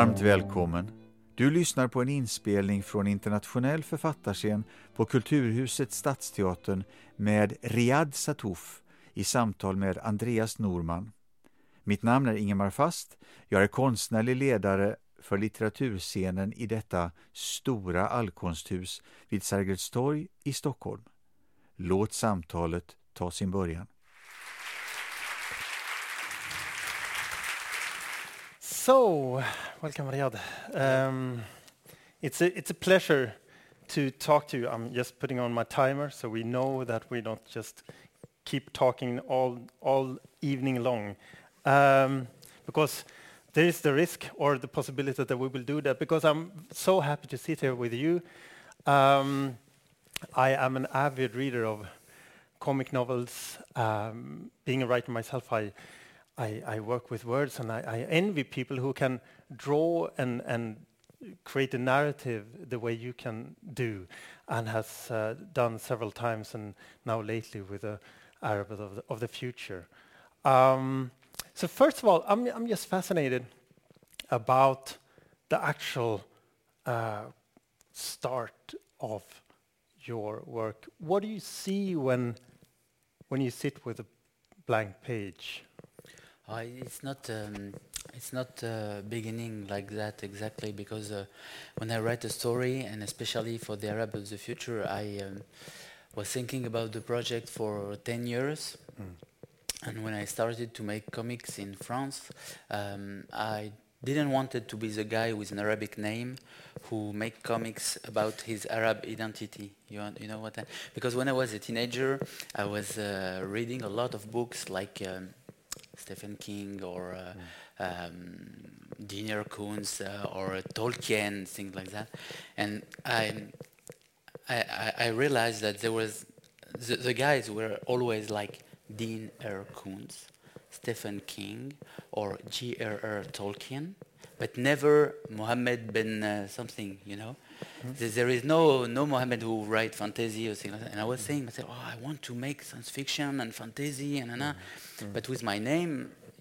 Varmt välkommen. Du lyssnar på en inspelning från internationell författarscen på Kulturhuset Stadsteatern med Riyad Satouf i samtal med Andreas Norman. Mitt namn är Ingemar Fast. Jag är konstnärlig ledare för litteraturscenen i detta stora allkonsthus vid Sergels torg i Stockholm. Låt samtalet ta sin början. So, welcome, Riad. Um, it's, a, it's a pleasure to talk to you. I'm just putting on my timer so we know that we don't just keep talking all, all evening long. Um, because there is the risk or the possibility that we will do that because I'm so happy to sit here with you. Um, I am an avid reader of comic novels. Um, being a writer myself, I, I, I, work with words and I, I, envy people who can draw and, and create a narrative the way you can do and has uh, done several times and now lately with the Arab of the, of the future. Um, so first of all, I'm, I'm just fascinated about the actual uh, start of your work. What do you see when, when you sit with a blank page? It's not um, it's not uh, beginning like that exactly because uh, when I write a story and especially for the Arab of the future, I um, was thinking about the project for 10 years. Mm. And when I started to make comics in France, um, I didn't want it to be the guy with an Arabic name who make comics about his Arab identity. You, you know what? I, because when I was a teenager, I was uh, reading a lot of books like um, Stephen King or uh, mm. um, Dean R. Koontz uh, or Tolkien, things like that. And I, I, I realized that there was the, the guys were always like Dean R. Koontz, Stephen King, or J.R.R. Tolkien, but never Mohammed bin uh, something, you know. Mm-hmm. There is no no Mohammed who write fantasy or things like that. And I was saying myself, oh, I want to make science fiction and fantasy and and mm-hmm. but with my name,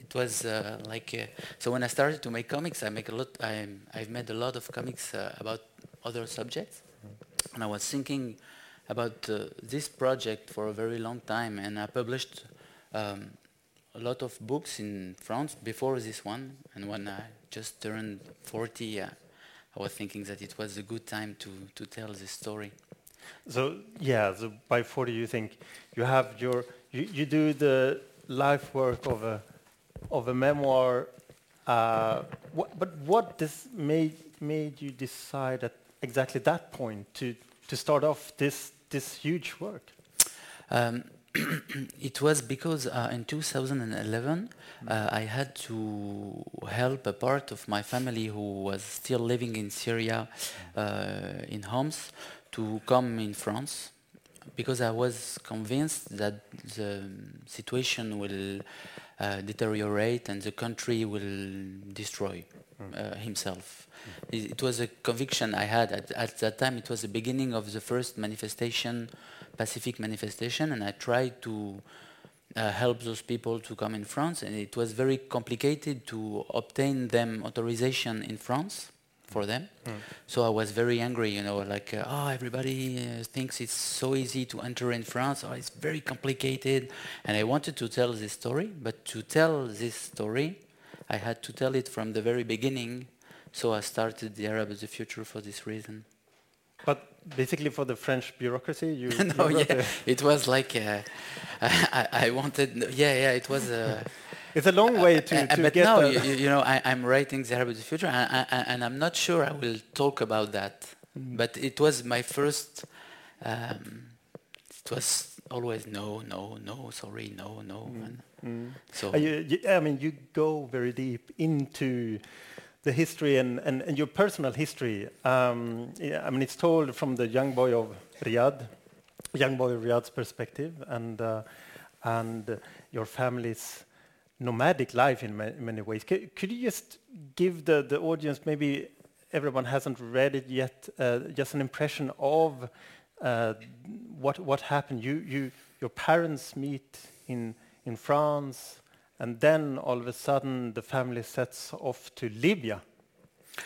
it was uh, like uh, so. When I started to make comics, I make a lot. I I've made a lot of comics uh, about other subjects, mm-hmm. and I was thinking about uh, this project for a very long time, and I published um, a lot of books in France before this one. And when I just turned 40, uh, I was thinking that it was a good time to, to tell this story. So yeah, so by 40 you think you have your you, you do the life work of a of a memoir. Uh, but what this made made you decide at exactly that point to to start off this this huge work? Um, it was because uh, in 2011 uh, I had to help a part of my family who was still living in Syria, uh, in Homs, to come in France because I was convinced that the situation will uh, deteriorate and the country will destroy uh, himself. It, it, was a conviction I had at, at, that time. It was the beginning of the first manifestation, Pacific manifestation, and I tried to uh, help those people to come in France. And it was very complicated to obtain them authorization in France for them. Mm. So I was very angry, you know, like, uh, oh, everybody uh, thinks it's so easy to enter in France. Oh, it's very complicated. And I wanted to tell this story, but to tell this story, I had to tell it from the very beginning. So I started the Arab of the Future for this reason. But basically, for the French bureaucracy, you. no, you yeah, it was like uh, I, I, wanted. Yeah, yeah, it was. Uh, it's a long way to, uh, to but get. now, you, you, know, I, am writing the Arab of the Future, and, and, I'm not sure I will talk about that. Mm. But it was my first. Um, it was always no, no, no, sorry, no, no. Mm. Mm. So you, you, I mean, you go very deep into the history and, and, and your personal history. Um, yeah, I mean, it's told from the young boy of Riad, young boy of Riad's perspective, and uh, and your family's nomadic life in ma many ways. C could you just give the, the audience, maybe everyone hasn't read it yet, uh, just an impression of uh, what what happened? You you your parents meet in in France, and then all of a sudden the family sets off to Libya.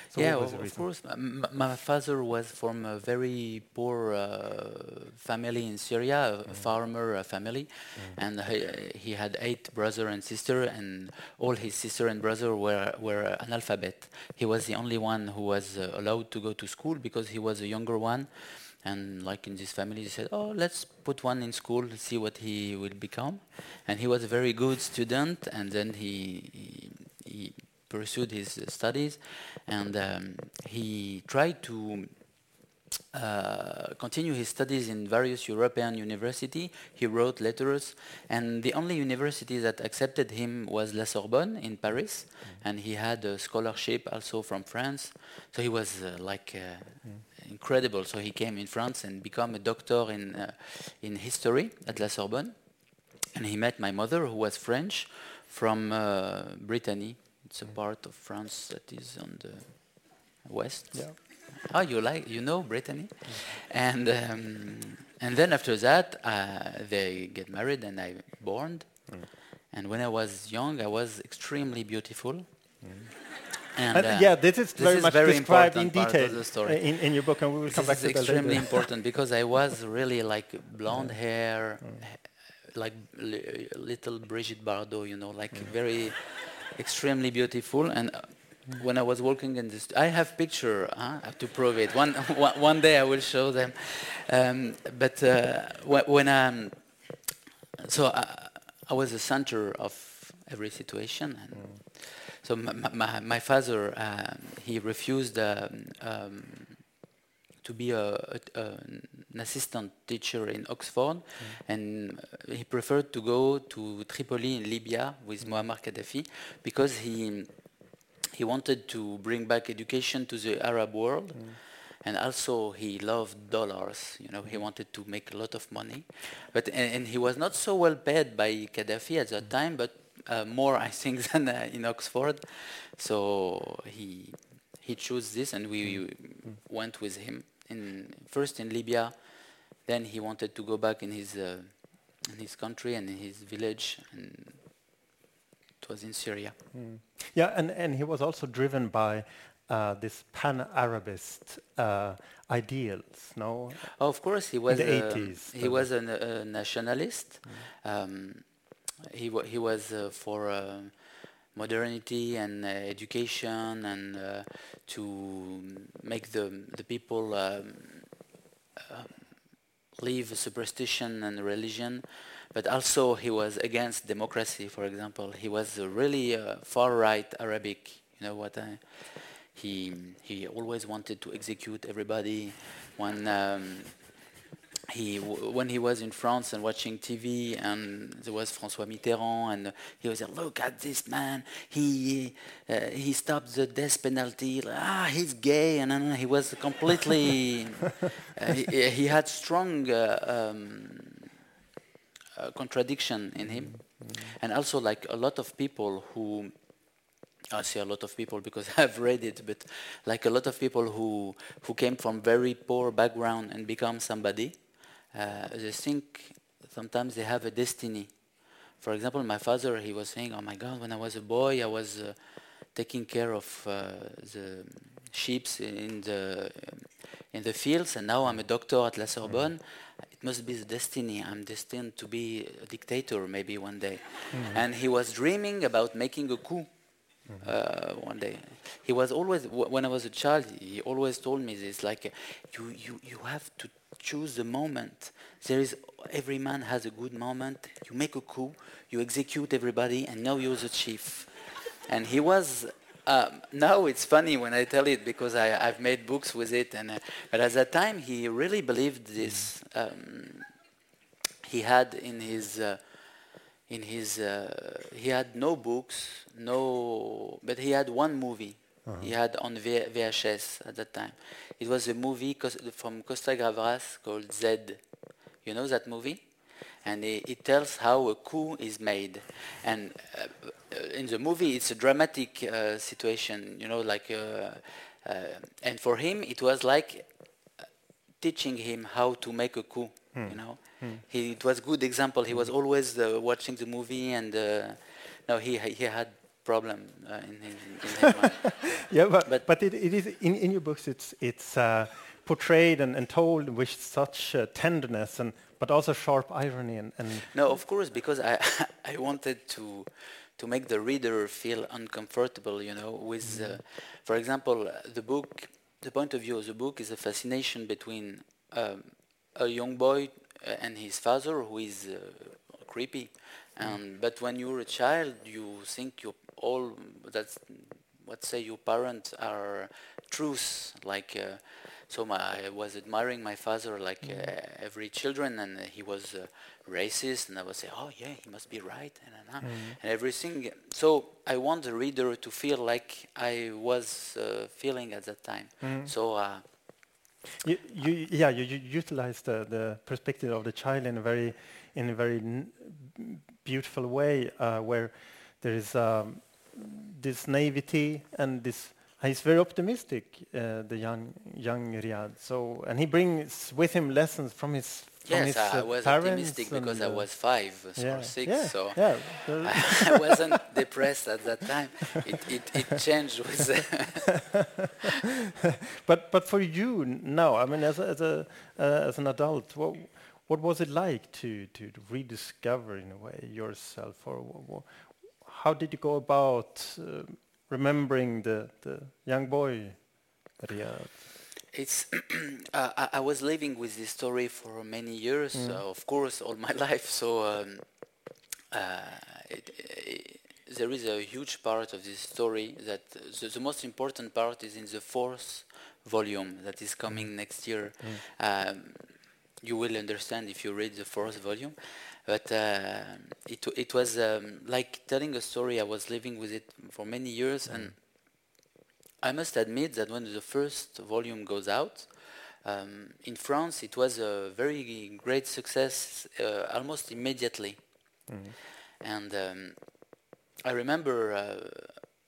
So yeah, of, reason? course. M- my father was from a very poor uh, family in Syria, a farmer uh, family, and he, he had eight brother and sister, and all his sister and brother were were analphabet. He was the only one who was uh, allowed to go to school because he was a younger one. And like in this family, they said, "Oh, let's put one in school, see what he will become." And he was a very good student, and then he he, he pursued his studies, and um, he tried to uh, continue his studies in various European universities. He wrote letters, and the only university that accepted him was La Sorbonne in Paris, and he had a scholarship also from France. So he was uh, like uh, incredible. So he came in France and became a doctor in uh, in history at La Sorbonne, and he met my mother, who was French, from uh, Brittany. It's a part of France that is on the west. Yeah. Oh, you like you know Brittany, and um, and then after that uh, they get married and I born, and when I was young I was extremely beautiful. And, And uh, yeah, this is this very is much very described in important part of detail uh, in, in your book, and we will this come back to that extremely important because I was really like blonde hair, h- like li- little Brigitte Bardot, you know, like very extremely beautiful. And uh, when I was working in this, I have picture huh, to prove it. One, one day I will show them. Um, but uh, when I'm, so I, I was the center of every situation. And So my, my, my father, um, he refused um, um, to be a, a, an assistant teacher in Oxford, and uh, he preferred to go to Tripoli in Libya with Muammar Gaddafi because he he wanted to bring back education to the Arab world. And also, he loved dollars. You know, he wanted to make a lot of money, but and, and he was not so well paid by Gaddafi at that time, but uh, more, I think, than uh, in Oxford. So he he chose this, and we went with him. In first in Libya, then he wanted to go back in his uh, in his country and in his village, and it was in Syria. Yeah, and, and he was also driven by uh, this pan-Arabist uh, ideals, no? Of course, he was. the uh, 80s, he was a, a nationalist. Um, he he was uh, for uh, modernity and uh, education and to make the the people um, leave superstition and religion. But also, he was against democracy. For example, he was really uh, far right Arabic. You know what I he he always wanted to execute everybody. When um, he w- when he was in France and watching TV, and there was François Mitterrand, and he was like, "Look at this man! He uh, he stopped the death penalty. Ah, he's gay!" And he was completely. uh, he, he had strong. Uh, um, uh, contradiction in him, and also like a lot of people who I see a lot of people because I've read it, but like a lot of people who who came from very poor background and become somebody, uh, they think sometimes they have a destiny. For example, my father, he was saying, "Oh my God, when I was a boy, I was uh, taking care of uh, the sheep in the in the fields, and now I'm a doctor at La Sorbonne. It must be the destiny. I'm destined to be a dictator maybe one day." And he was dreaming about making a coup uh, one day. He was always, when I was a child, he always told me this, like, you, you, you have to choose the moment. There is, every man has a good moment. You make a coup, you execute everybody, and now you're the chief. And he was, um, now it's funny when I tell it because I, I've made books with it, and uh, but at that time he really believed this. Um, he had in his uh, in his uh, he had no books no but he had one movie. He had on v- VHS at that time. It was a movie cos- from Costa Gavras called Z. You know that movie? And it, it tells how a coup is made. And uh, uh, in the movie it's a dramatic uh, situation you know like uh, uh, and for him it was like teaching him how to make a coup. You know, he it was good example. He was always uh, watching the movie, and uh, no, he he had problem uh, in, in, in his mind. yeah, but, But- but, it, it is in, in your books. It's it's uh, portrayed and, and told with such uh, tenderness and but also sharp irony and, and No, of course, because I I wanted to to make the reader feel uncomfortable, you know, with, uh, for example, the book. The point of view of the book is a fascination between um, a young boy uh, and his father, who is uh, creepy. And but when you're a child, you think you all that's what say your parents are truths like. Uh, so my, I was admiring my father like uh, every children, and he was uh, racist, and I would say, "Oh yeah, he must be right," and, and, uh, and everything. So I want the reader to feel like I was uh, feeling at that time. So uh, you, you yeah you, you utilize the, the perspective of the child in a very in a very beautiful way uh, where there is um, this naivety and this he's very optimistic uh, the young young Riad. So and he brings with him lessons from his yes, I was optimistic because I was five yeah, or six. yeah, So yeah I wasn't depressed at that time. It it, it changed with. but but for you now, I mean, as a, as a uh, as an adult, what what was it like to to rediscover in a way yourself, or how did you go about uh, remembering the the young boy, Riad? It's uh, I, I was living with this story for many years, uh, of course, all my life. So um, uh, it, it, there is a huge part of this story that the, the most important part is in the fourth volume that is coming next year. Um, you will understand if you read the fourth volume. But uh, it it was um, like telling a story. I was living with it for many years, and I must admit that when the first volume goes out, um, in France it was a very great success uh, almost immediately. And um, I remember uh,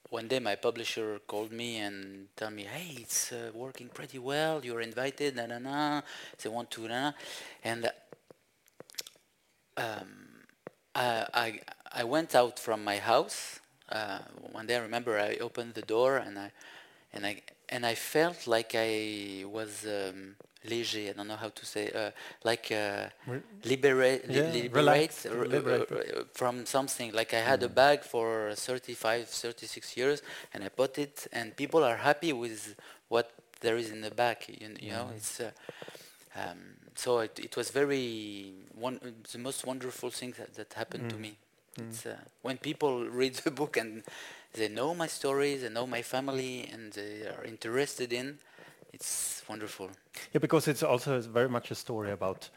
one day my publisher called me and told me, "Hey, it's uh, working pretty well. You're invited. Na na na. They want to na." na." And um, I, I I went out from my house. Uh, one day I remember I opened the door and I and I and I felt like I was um, léger. I don't know how to say uh, like uh, liberate, Yeah, liberate, r- r- liberated. r- from something. Like I had a bag for 35, 36 years, and I put it, and people are happy with what there is in the bag. You, you know, it's. Uh, um, so it, it was very one the most wonderful thing that, that happened to me. It's uh, when people read the book and they know my story, they know my family, and they are interested in. It's wonderful. Yeah, because it's also very much a story about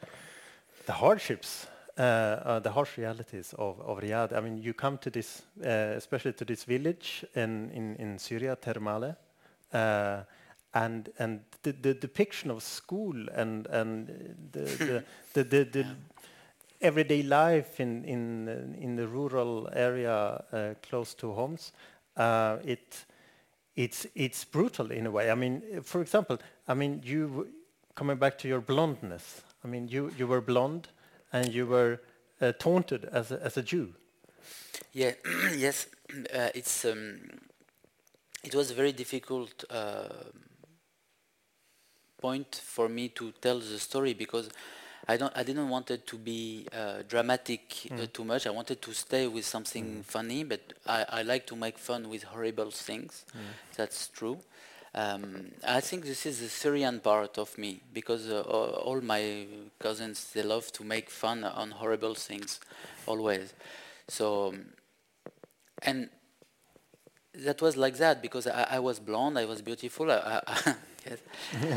the hardships, uh, uh, the harsh realities of, of Riad. I mean, you come to this, uh, especially to this village in, in, in Syria, Termale, uh, and and the, the depiction of school and and the the, the, the, the everyday life in in uh, in the rural area uh, close to Homs, uh, it it's it's brutal in a way. I mean, for example, I mean, you coming back to your blondness. I mean, you you were blonde, and you were uh, taunted as a, as a Jew. Yeah, yes, uh, it's um, it was a very difficult uh, point for me to tell the story because I don't I didn't want it to be uh, dramatic uh, too much. I wanted to stay with something funny, but I, I like to make fun with horrible things. That's true. Um, I think this is the Syrian part of me because uh, all my cousins they love to make fun on horrible things, always. So, and that was like that because I, I was blonde, I was beautiful. I, I, yes.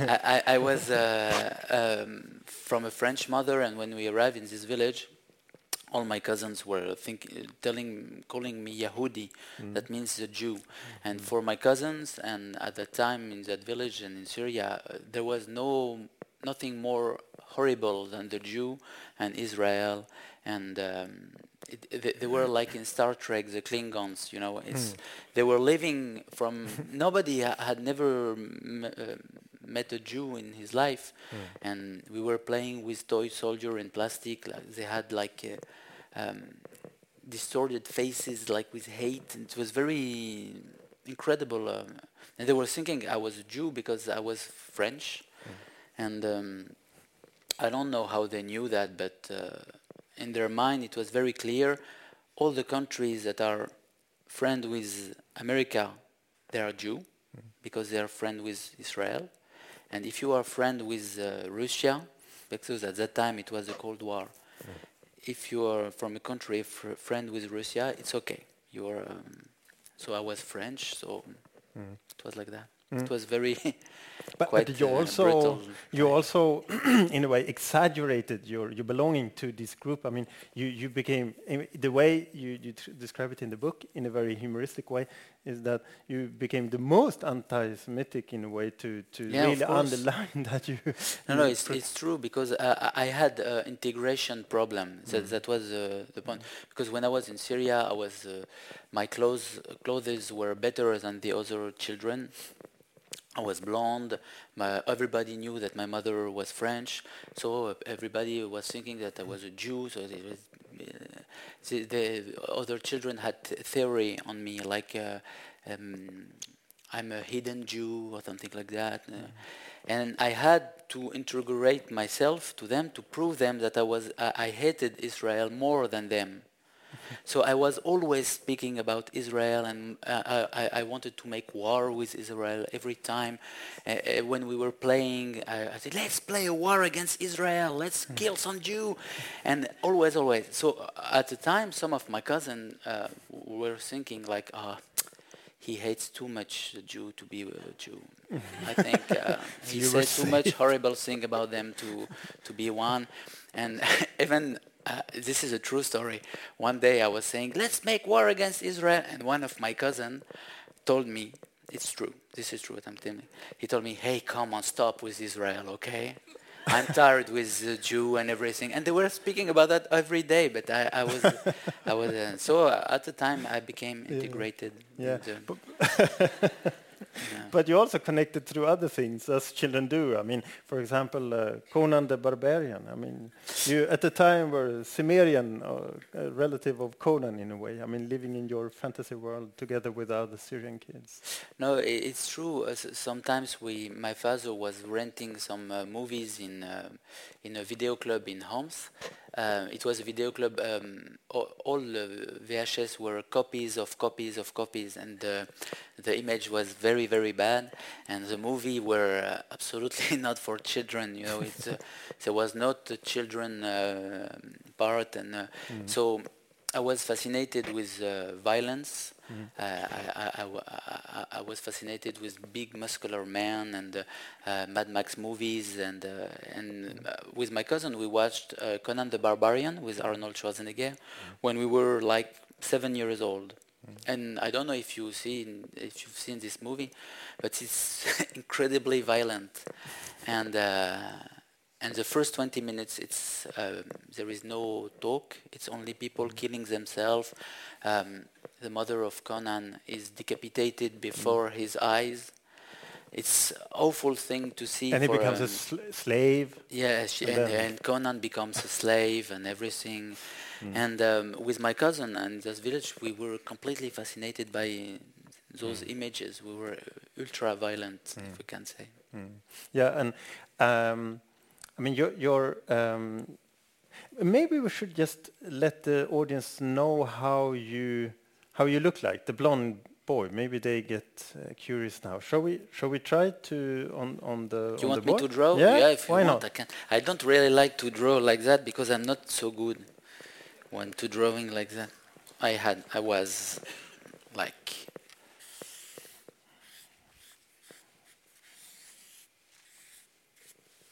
I, I, I was uh, um, from a French mother, and when we arrived in this village, all my cousins were think, telling, calling me Yahudi. That means a Jew. And for my cousins, and at that time in that village and in Syria, uh, there was no nothing more horrible than the Jew and Israel and. Um, it, they, they were like in Star Trek, the Klingons. You know, it's they were living from nobody ha- had never m- uh, met a Jew in his life, and we were playing with toy soldier in plastic. Like they had like uh, um, distorted faces, like with hate. And it was very incredible. Uh, and they were thinking I was a Jew because I was French, and um, I don't know how they knew that, but uh, in their mind it was very clear. All the countries that are friend with America, they are Jew because they are friend with Israel. And if you are friend with uh, Russia, because at that time it was the Cold War, if you are from a country fr- friend with Russia, it's okay. You are. Um, so I was French, so it was like that. It was very. But, quite, but you uh, also brutal you also in a way exaggerated your your belonging to this group. I mean, you you became the way you you describe it in the book in a very humoristic way is that you became the most anti-Semitic in a way to to Yeah, really underline that you. No, no, it's, it's true because uh, I I had uh, integration problem. That, that was uh, the point. Because when I was in Syria, I was uh, my clothes clothes were better than the other children. I was blonde. My, everybody knew that my mother was French, so everybody was thinking that I was a Jew. So they uh, the, the other children had theory on me, like uh, um, I'm a hidden Jew or something like that. Uh, and I had to integrate myself to them to prove them that I was I, I hated Israel more than them. So I was always speaking about Israel, and uh, I, I wanted to make war with Israel every time. Uh, uh, when we were playing, I, I said, "Let's play a war against Israel. Let's kill some Jew," and always, always. So uh, at the time, some of my cousins uh, were thinking like, "Ah." he hates too much a Jew to be a Jew. I think uh, he said too much horrible thing about them to to be one, and even uh, this is a true story. One day I was saying, "Let's make war against Israel," and one of my cousin told me, "It's true. This is true what I'm telling." He told me, "Hey, come on, stop with Israel, okay?" I'm tired with the Jew and everything, and they were speaking about that every day. But I, I was, I was. Uh, so at the time, I became integrated. Yeah, but, yeah. but you also connected through other things, as children do. I mean, for example, uh, Conan the Barbarian. I mean, you at the time were Cimmerian, or a relative of Conan in a way. I mean, living in your fantasy world together with other Syrian kids. No, it's true. Uh, sometimes we, my father was renting some uh, movies in uh, in a video club in Homs. Uh, it was a video club. Um, all, all the VHS were copies of copies of copies, and uh, the image was very very bad. And the movie were uh, absolutely not for children. You know, it's, uh, there was not a children uh, part, and uh, so I was fascinated with uh, violence. Uh, I, I- I I- was fascinated with big muscular men and uh, uh, Mad Max movies, and uh, and uh, with my cousin we watched uh, Conan the Barbarian with Arnold Schwarzenegger when we were like seven years old. And I don't know if you seen if you've seen this movie, but it's incredibly violent, and. And the first 20 minutes, it's um, there is no talk. It's only people killing themselves. Um, the mother of Conan is decapitated before his eyes. It's awful thing to see. and he becomes a um, sl- slave. yeah, And and, and Conan becomes a slave and everything. And um, with my cousin and this village, we were completely fascinated by those images. We were ultra violent, if we can say. Yeah, and um, I mean, your your um, maybe we should just let the audience know how you how you look like the blonde boy. Maybe they get uh, curious now. Shall we shall we try to on on the Do you on want the me board? to draw? Yeah, if you why want, not? I can. I don't really like to draw like that because I'm not so good when to drawing like that. I had, I was like,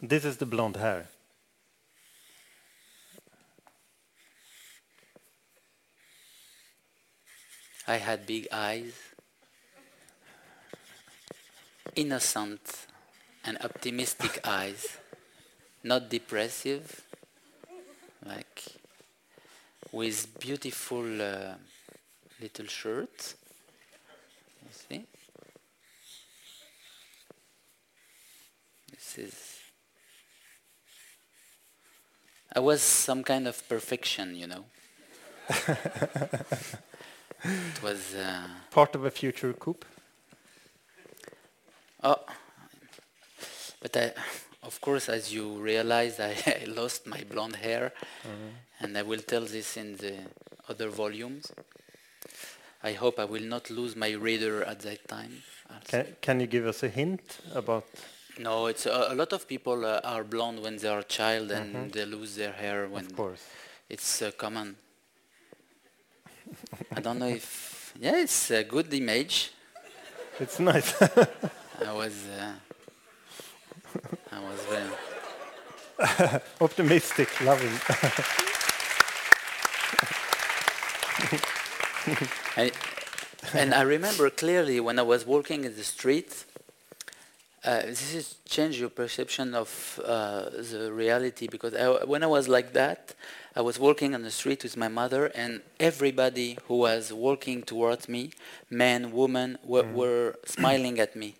This is the blonde hair. I had big eyes, innocent and optimistic eyes, not depressive, like with beautiful uh, little shirt. You see? This is. I was some kind of perfection, you know. it was. Uh, Part of a future coup. oh, but I, of course, as you realize, I, I lost my blonde hair, and I will tell this in the other volumes. I hope I will not lose my reader at that time. Can, can you give us a hint about? No, it's a, a lot of people uh, are blonde when they are a child and they lose their hair when Of course. it's uh, common. I don't know if yeah, it's a good image. It's nice. I was uh, I was very Optimistic, loving. I, and I remember clearly when I was walking in the street. Uh, this has changed your perception of uh, the reality because I, when I was like that, I was walking on the street with my mother, and everybody who was walking towards me, men, women, were, were smiling at me.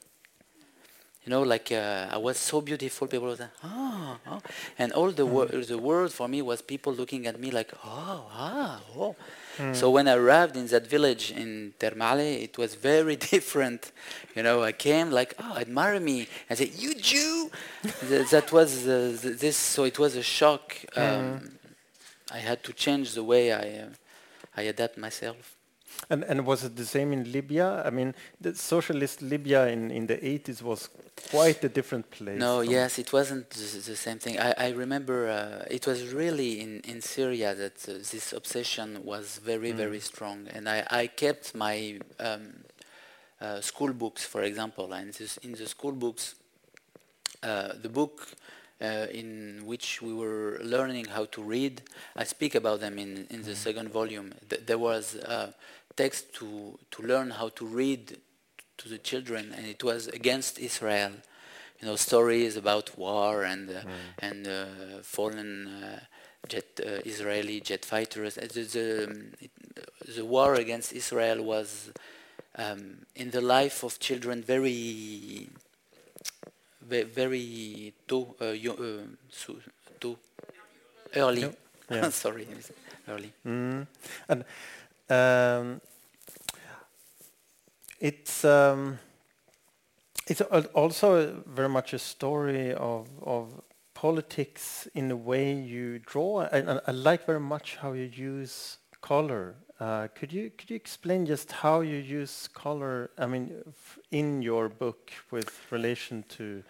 You know, like uh, I was so beautiful. People were like, oh, oh. and all the wor- the world for me was people looking at me like, oh, ah, oh. So when I arrived in that village in Termale, it was very different. You know, I came like, oh, admire me. I said, you Jew. Th- that was uh, th- this. So it was a shock. Um, I had to change the way I uh, I adapt myself. And and was it the same in Libya? I mean, the socialist Libya in, in the 80s was quite a different place. No, yes, it wasn't the, the same thing. I, I remember uh, it was really in, in Syria that uh, this obsession was very, very strong. And I, I kept my um, uh, school books, for example. And this, in the school books, uh, the book uh, in which we were learning how to read, I speak about them in, in the second volume. Th- there was uh, text to, to learn how to read to the children, and it was against Israel. You know, stories about war and uh, and uh, fallen uh, jet uh, Israeli jet fighters. Uh, The, the, um, the war against Israel was um, in the life of children very very too, too early. Yep. Yeah. Sorry, early. Mm. And um, it's um, it's also very much a story of of politics in the way you draw. I, I like very much how you use color. Uh, could you could you explain just how you use color? I mean, in your book with relation to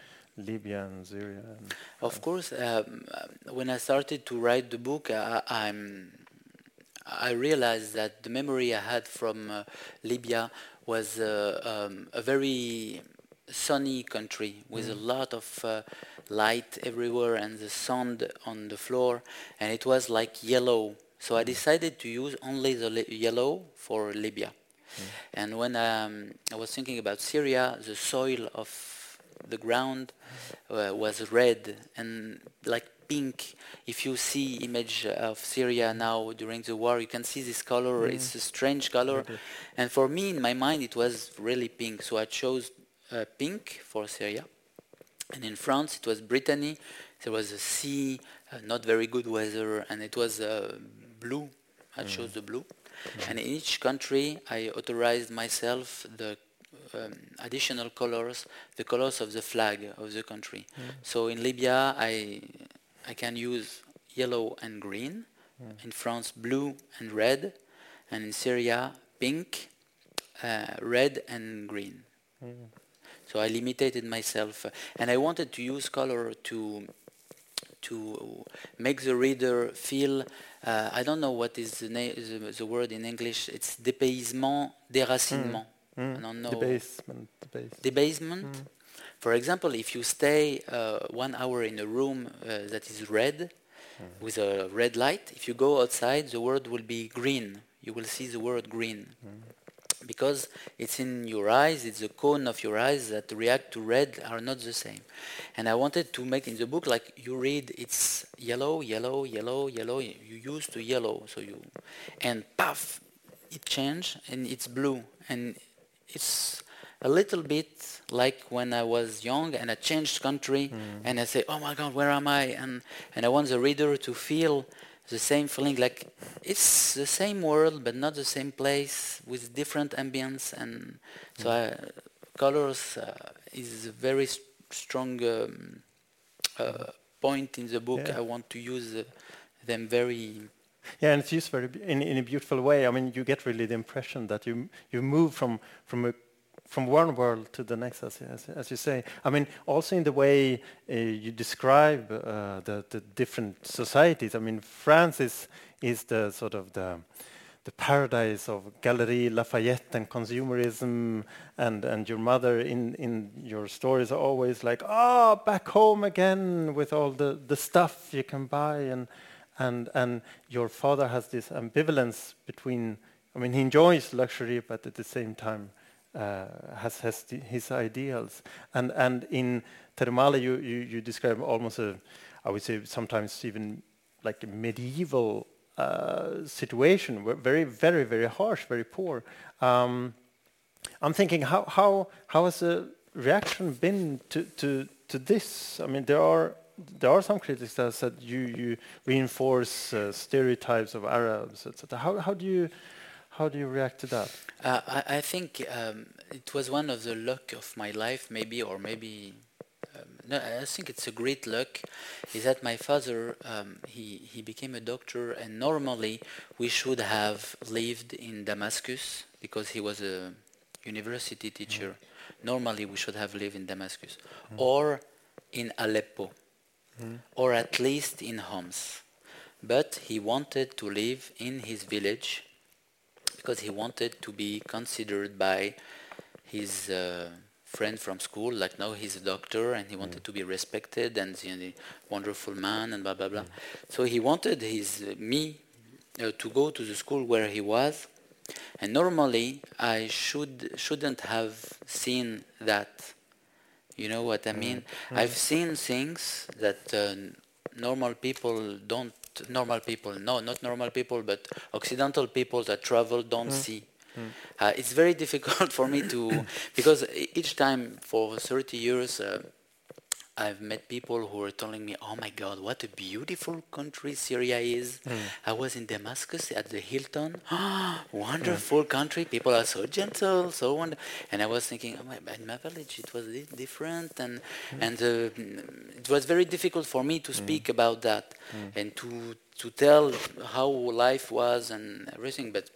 Libya and Syria. And Of course, um, when I started to write the book, I, I'm, I realized that the memory I had from uh, Libya was uh, um, a very sunny country with a lot of uh, light everywhere and the sand on the floor, and it was like yellow. So I decided to use only the yellow for Libya. And when um, I was thinking about Syria, the soil of the ground uh, was red and like pink. If you see image of Syria now during the war, you can see this color. It's a strange color, and for me, in my mind, it was really pink. So I chose uh, pink for Syria. And in France, it was Brittany. There was a sea, uh, not very good weather, and it was uh, blue. I chose the blue. And in each country, I authorized myself the um, additional colors, the colors of the flag of the country. So in Libya, I I can use yellow and green. In France, blue and red, and in Syria, pink, uh, red and green. So I limited myself, uh, and I wanted to use color to to make the reader feel. Uh, I don't know what is the, na- the, the word in English. It's dépaysement, déracinement. I don't know. the basement, the base. For example, if you stay uh, one hour in a room uh, that is red, with a red light, if you go outside, the word will be green. You will see the word green. Because it's in your eyes, it's the cone of your eyes that react to red are not the same. And I wanted to make in the book like you read it's yellow, yellow, yellow, yellow. You used to yellow, so you and puff, it changed and it's blue and it's a little bit like when I was young and I changed country and I say, oh my God, where am I? And, and I want the reader to feel the same feeling like it's the same world but not the same place with different ambience and so I, colors uh, is a very st- strong um, uh, point in the book Yeah. i want to use uh, them very Yeah, and it's used very b- in, in a beautiful way. I mean, you get really the impression that you you move from from a, from one world to the next, as, as, as you say. I mean, also in the way uh, you describe uh, the the different societies. I mean, France is is the sort of the the paradise of Galerie Lafayette and consumerism, and and your mother in in your stories are always like, oh, back home again with all the the stuff you can buy and and and your father has this ambivalence between I mean he enjoys luxury but at the same time uh, has has his ideals. And and in Termale you, you you describe almost a I would say sometimes even like a medieval uh, situation very very very harsh very poor. Um, I'm thinking how how how has the reaction been to to to this? I mean there are there are some critics that said you you reinforce uh, stereotypes of Arabs, etc. How how do you how do you react to that? Uh, I, I think um, it was one of the luck of my life, maybe, or maybe. Um, no, I think it's a great luck. Is that my father? Um, he he became a doctor, and normally we should have lived in Damascus because he was a university teacher. Normally we should have lived in Damascus, or in Aleppo, or at least in Homs. But he wanted to live in his village because he wanted to be considered by his uh, friend from school. Like now he's a doctor and he wanted to be respected and know, wonderful man and blah blah blah. So he wanted his uh, me uh, to go to the school where he was. And normally I should shouldn't have seen that. You know what I mean? I've seen things that uh, normal people don't. Normal people, no, not normal people, but Occidental people that travel don't see. Uh, it's very difficult for me to because each time for 30 years uh, I've met people who were telling me, "Oh my God, what a beautiful country Syria is." Hmm. I was in Damascus at the Hilton. Wonderful country. People are so gentle, so wonderful. And I was thinking, oh my, in my village it was di- different, and hmm. and uh, it was very difficult for me to hmm. speak about that and to to tell how life was and everything. But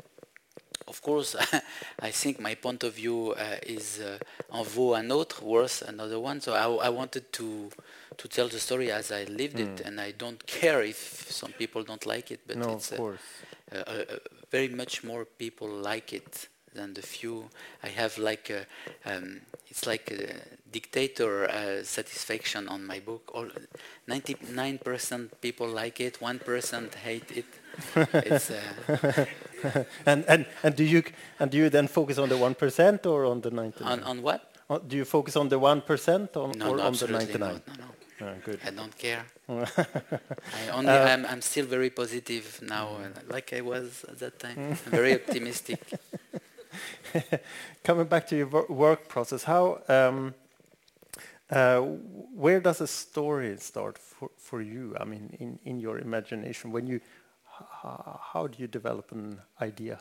of course, I think my point of view uh, is uh, en vaut un autre, worth another one. So I, I wanted to to tell the story as I lived it, and I don't care if some people don't like it. But no, it's of uh, course. uh, uh, uh, very much more people like it than the few. I have like a, um, it's like a dictator uh, satisfaction on my book. All 99% people like it, 1% hate it. uh, and and and do you and do you then focus on the one percent or on the ninety on, on what? Do you focus on the one percent on No, or no, on the absolutely ninety nine? not. No, no. Oh, good. I don't care. I only, Uh, I'm, I'm still very positive now, uh, like I was at that time. I'm very optimistic. Coming back to your wor- work process, how um, uh, where does a story start for, for you? I mean, in, in your imagination, when you how do you develop an idea?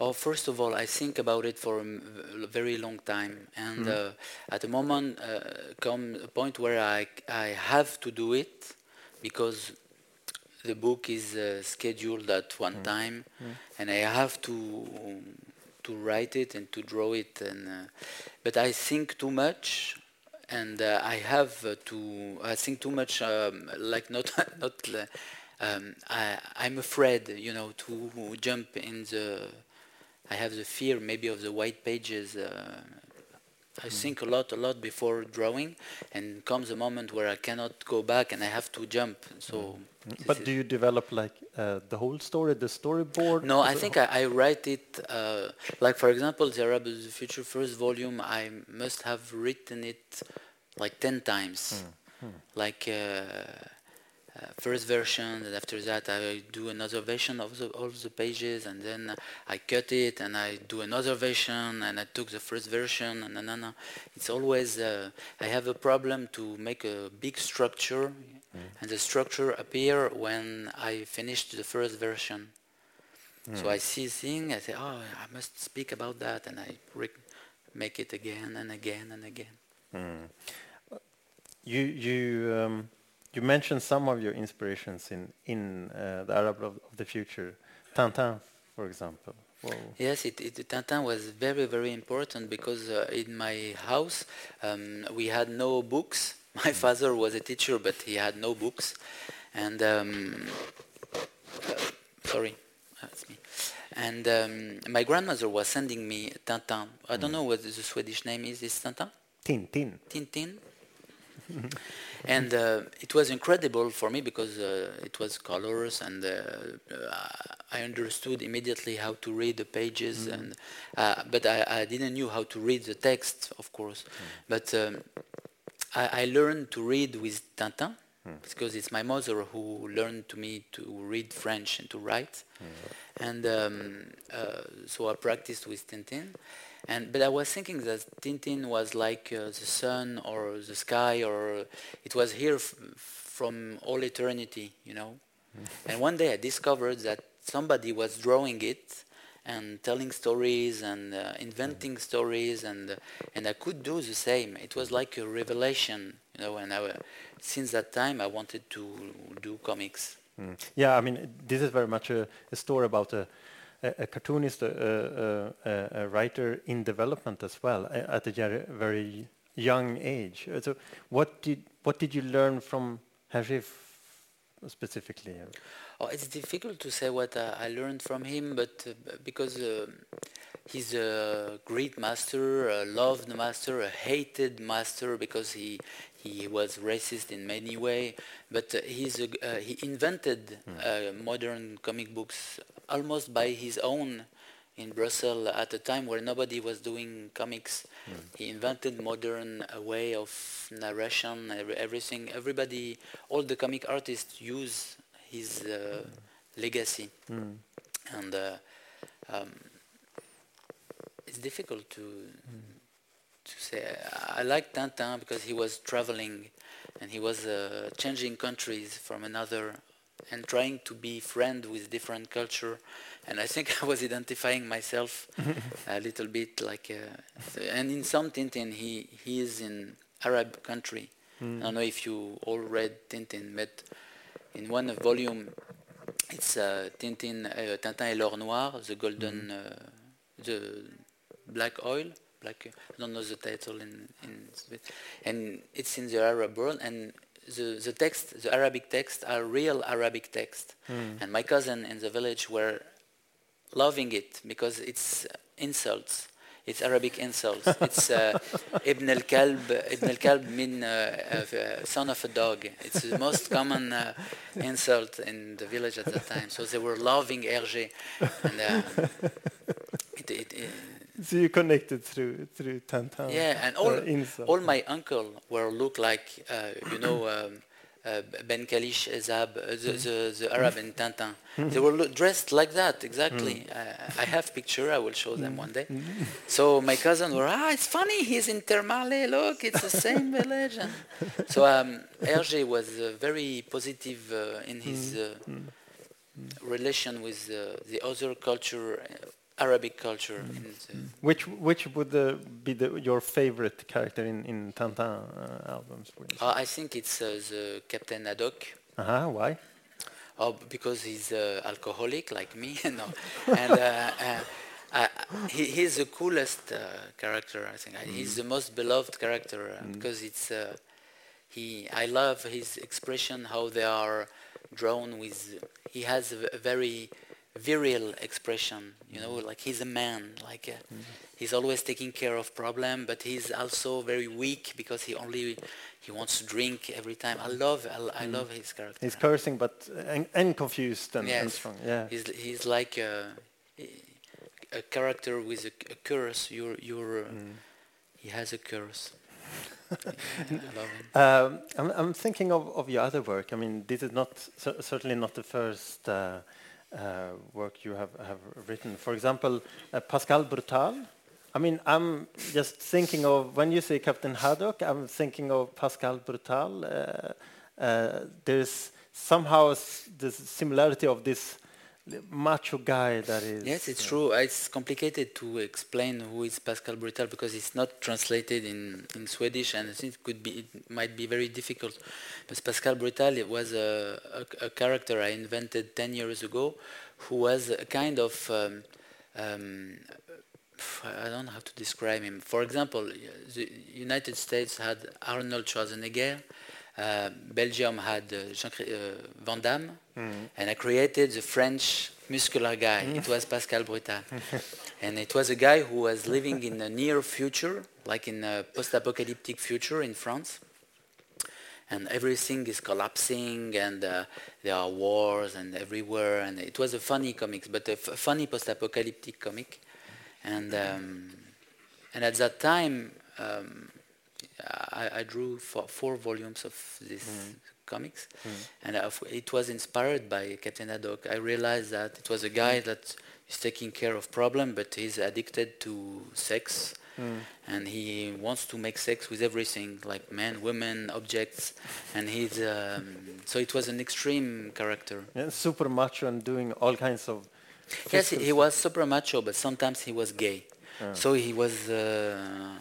Oh, first of all, I think about it for a very long time, and uh, at the moment uh, come a point where I I have to do it because the book is uh, scheduled at one time, and I have to to write it and to draw it, and uh, but I think too much. And uh, I have uh, to. I think too much. Um, like not not. Um, I, I'm afraid, you know, to jump in the I have the fear maybe of the white pages. Uh, I think a lot, a lot before drawing, and comes a moment where I cannot go back and I have to jump. So, this But do you develop like uh, the whole story, the storyboard? no, I think I, I write it uh, like, for example, the Arab of the Future first volume. I must have written it like ten times, like. Uh, uh, first version, and after that I do another version of the, all the pages, and then I cut it, and I do another version, and I took the first version, and It's always uh, I have a problem to make a big structure and the structure appear when I finished the first version. So I see a thing, I say, oh, I must speak about that, and I make it again and again and again. You you um, you mentioned some of your inspirations in in uh, the Arab of, the future, Tintin, for example. Whoa. Yes, it, it, Tintin was very, very important because uh, in my house um, we had no books. My father was a teacher, but he had no books. And um, uh, sorry, that's me. And um, my grandmother was sending me Tintin. I don't know what the Swedish name is. Is Tintin? Tintin. Tintin. and uh, it was incredible for me because uh, it was colors and uh, uh, I understood immediately how to read the pages and uh, but I, I didn't knew how to read the text of course. But um, I, I learned to read with Tintin because it's my mother who learned to me to read French and to write. And um, uh, so I practiced with Tintin. And but I was thinking that Tintin was like uh, the sun or the sky, or it was here f- from all eternity, you know. and one day I discovered that somebody was drawing it and telling stories and uh, inventing stories, and uh, and I could do the same. It was like a revelation, you know. And I, wa- since that time, I wanted to do comics. Mm. Yeah, I mean, this is very much a, a story about a, a, cartoonist, a, a, a, writer in development as well at a very young age. Uh, So, what did what did you learn from Hergé specifically? Oh, it's difficult to say what uh, I learned from him, but uh, because uh, he's a great master, a loved master, a hated master because he he was racist in many way. But uh, he's a, uh, he invented uh, modern comic books almost by his own in Brussels at a time where nobody was doing comics. He invented modern uh, way of narration, everything. Everybody, all the comic artists use his uh, legacy, and uh, um, it's difficult to to say. I like Tintin because he was traveling, and he was uh, changing countries from another, and trying to be friend with different culture. And I think I was identifying myself a little bit like. Uh, and in some Tintin, he he is in Arab country. I don't know if you all read Tintin, but in one volume, it's uh, Tintin, uh, Tintin et l'or noir, the golden, uh, the black oil. Black, I don't know the title in, in and it's in the Arab world. And the, the text, the Arabic text, are real Arabic text. And my cousin in the village were loving it because it's insults. It's Arabic insults. It's uh, Ibn al-Kalb, Ibn al-Kalb mean uh, uh, son of a dog. It's the most common uh, insult in the village at that time. So they were loving Hergé. And, uh, it, it, it, So you connected through through Tintin. yeah, and all, uh, all my uncle were look like, uh, you know, um, uh, Ben Kalish Ezab, uh, the, the, the Arab in Tintin. They were lo- dressed like that, exactly. Uh, I have picture, I will show them one day. So my cousin were, ah, it's funny, he's in Ter Maaleh, look, it's the same village. And so um, Hergé was uh, very positive uh, in his uh, relation with uh, the other culture, uh, Arabic culture. in the- Which which would uh, be the, your favorite character in in Tintin uh, albums? Uh, I think it's uh, the Captain Haddock. Uh-huh, why? Oh, because he's uh, alcoholic like me. no, and uh, uh, uh, he, he's the coolest uh, character. I think he's the most beloved character uh, because it's uh, he. I love his expression, how they are drawn with. He has a very virile expression. You know, like he's a man. Like uh, he's always taking care of problem, but he's also very weak because he only he wants to drink every time. I love I, I love his character. He's cursing, but and, and confused and, and strong. Yeah. He's he's like a, a character with a, a curse. You're you're. Uh, Mm. He has a curse. Yeah, I love him. Um, I'm, I'm thinking of, of your other work. I mean, this is not cer- certainly not the first uh, work you have, have written. For example, uh, Pascal Brutal. I mean, I'm just thinking of when you say Captain Haddock, I'm thinking of Pascal Brutal, uh, uh, there's somehow this similarity of this macho guy that is. Yes, it's uh, true. It's complicated to explain who is Pascal Brutal because it's not translated in, in Swedish, and I think it could be it might be very difficult. But Pascal Brutal it was a, a, a character I invented ten years ago, who was a kind of um, um, I don't know how to describe him. For example, the United States had Arnold Schwarzenegger. Uh, Belgium had uh, Jean uh, Van Damme, and I created the French muscular guy. It was Pascal Brutal, and it was a guy who was living in the near future, like in a post-apocalyptic future in France, and everything is collapsing, and uh, there are wars and everywhere, and it was a funny comic, but a f- funny post-apocalyptic comic, and um, and at that time. Um, I, I drew four, four volumes of this comics, and uh, it was inspired by Captain Haddock. I realized that it was a guy that is taking care of problem, but he's addicted to sex, and he wants to make sex with everything, like men, women, objects, and he's um, so it was an extreme character. yeah, super macho and doing all kinds of. Yes, he, he was super macho, but sometimes he was gay. So he was. Uh,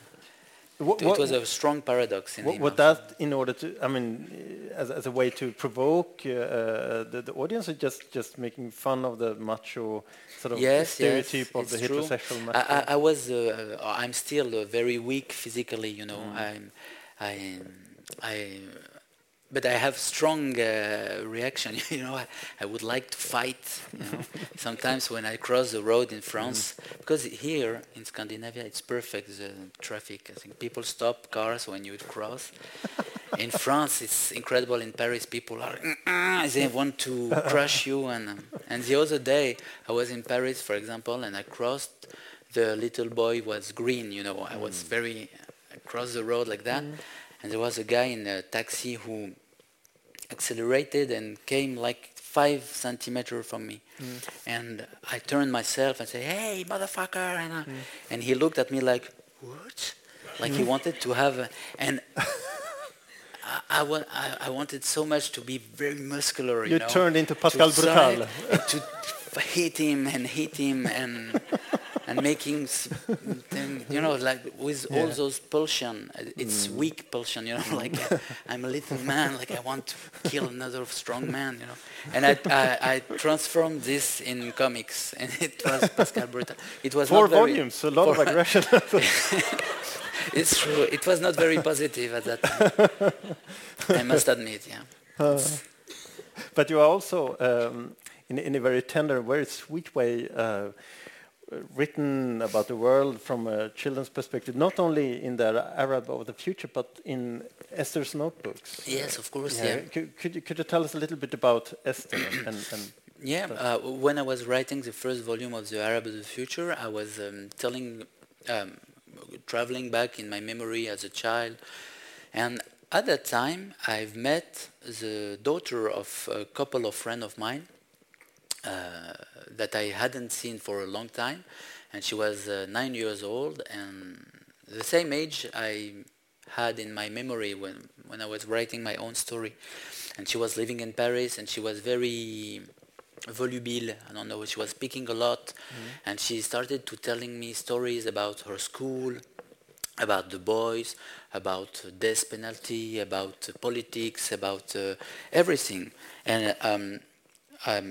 What, it was a strong paradox in What, what that in order to, I mean, as, as a way to provoke uh, uh, the, the audience, or just just making fun of the macho sort of yes, stereotype yes, of the true. heterosexual I, macho? I, I was, uh, I'm still uh, very weak physically, you know. Mm. I'm, I, I, but I have strong uh, reaction. You know, I, I would like to fight. You know, sometimes when I cross the road in France, Mm. because here in Scandinavia it's perfect the traffic. I think people stop cars when you cross. in France, it's incredible. In Paris, people are they want to crush you. And um, and the other day, I was in Paris, for example, and I crossed. The little boy was green. You know, I was very. I crossed the road like that, and there was a guy in a taxi who accelerated and came like five centimeter from me. Mm. And I turned myself and said, "Hey, motherfucker!" And, uh, mm. and he looked at me like, "What?" Like he mm. wanted to have, a, and I, I, wa- I, I wanted so much to be very muscular. You, You know, turned into Pascal try Brutal. to hit him and hit him and and making thing, you know like with all those pulsion uh, it's weak pulsion you know like uh, i'm a little man like i want to kill another strong man you know. And i i, I transformed this in comics and it was pascal brutal it was Four volumes, a lot of aggression. it's true it was not very positive at that time i must admit yeah. But you are also, um, in, in a very tender, very sweet way, uh, written about the world from a children's perspective, not only in the Arab of the future, but in Esther's notebooks. yes of course yeah, Could, could, you, could you tell us a little bit about Esther and, and Yeah, uh, when I was writing the first volume of the Arab of the Future, I was um, telling, um, traveling back in my memory as a child, and at that time I've met the daughter of a couple of friends of mine that I hadn't seen for a long time, and she was uh, nine years old and the same age I had in my memory when when I was writing my own story, and she was living in Paris and she was very volubile. I don't know. She was speaking a lot, and she started to telling me stories about her school, about the boys, about death penalty, about uh, politics, about uh, everything. And um, I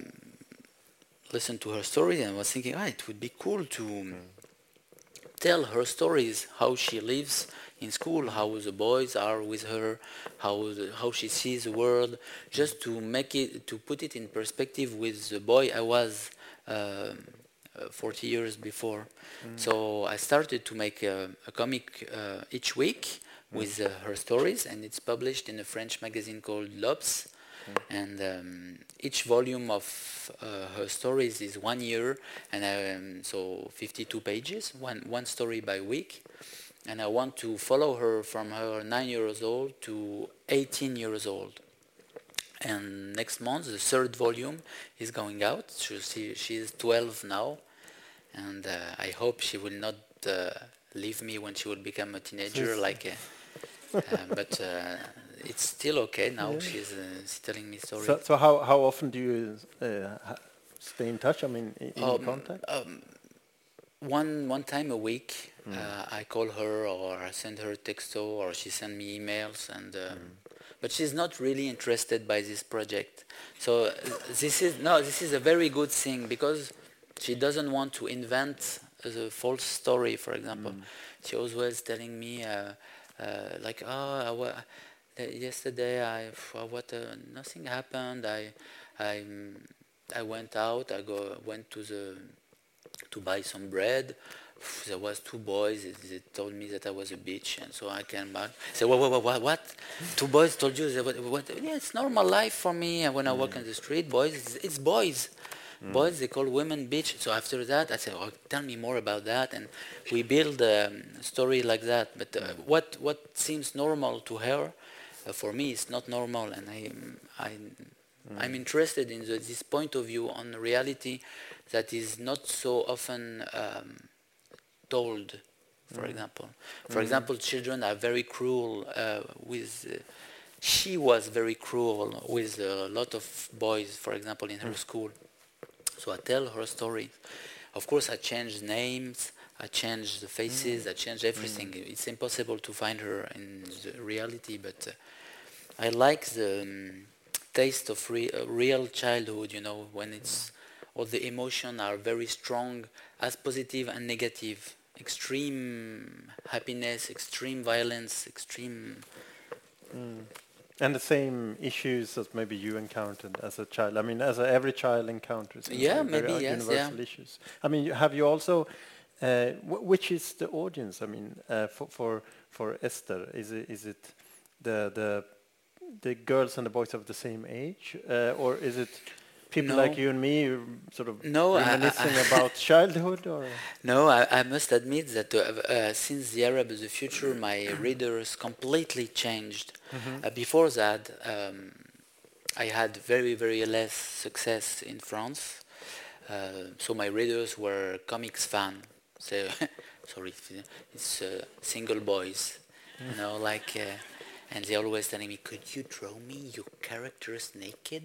listened to her story and was thinking, ah, it would be cool to tell her stories, how she lives in school, how the boys are with her, how the, how she sees the world, just to make it to put it in perspective with the boy I was um, uh, 40 years before. So I started to make a, a comic uh, each week with uh, her stories, and it's published in a French magazine called L'Obs. And um, each volume of uh, her stories is one year, and um, so 52 pages, one one story by week. And I want to follow her from her nine years old to 18 years old. And next month, the third volume is going out. She, she is 12 now, and uh, I hope she will not uh, leave me when she will become a teenager. Like, uh, uh, but uh, it's still okay now. She's, uh, she's telling me stories. So, so how how often do you uh, stay in touch? I mean, in, Um, contact. um, one one time a week, Hmm. uh, I call her or I send her a texto or she send me emails and. Um, Hmm. But she's not really interested by this project. So uh, this is no, this is a very good thing because she doesn't want to invent a false story. For example, she always telling me uh, uh, like, oh, yesterday I uh, what uh, nothing happened. I I mm, I went out. I go went to the to buy some bread. There was two boys. They, told me that I was a bitch, and so I came back. Say, what, what, what, what? Two boys told you that? What, what? Yeah, it's normal life for me. And when I walk in the street, boys, it's, it's boys. Boys, they call women bitch. So after that, I said, oh, tell me more about that. And we build um, a story like that. But uh, what what seems normal to her, uh, for me, it's not normal. And I, I, I'm interested in the, this point of view on reality that is not so often um, told. For example, for example, children are very cruel uh, with. Uh, she was very cruel with a lot of boys, for example, in her school. So I tell her stories. Of course, I change names, I change the faces, I change everything. It's impossible to find her in the reality, but uh, I like the um, taste of re- uh, real childhood. You know, when it's all the emotions are very strong, as positive and negative. Extreme happiness, extreme violence, extreme. And the same issues that maybe you encountered as a child. I mean, as a, every child encounters. Yeah, very maybe, yes, universal yeah. issues. I mean, have you also? Uh, wh- which is the audience? I mean, uh, for for for Esther, is it is it the the the girls and the boys of the same age, uh, or is it people No. like you and me, sort of No, I- I- reminiscing I- about childhood, or? No, I, I must admit that uh, uh, since the Arab is the future, my readers completely changed. Uh, before that, um, I had very, very less success in France. Uh, so my readers were comics fan. So, sorry, it's uh, single boys, you know, like. Uh, and they always telling me, "Could you draw me your characters naked,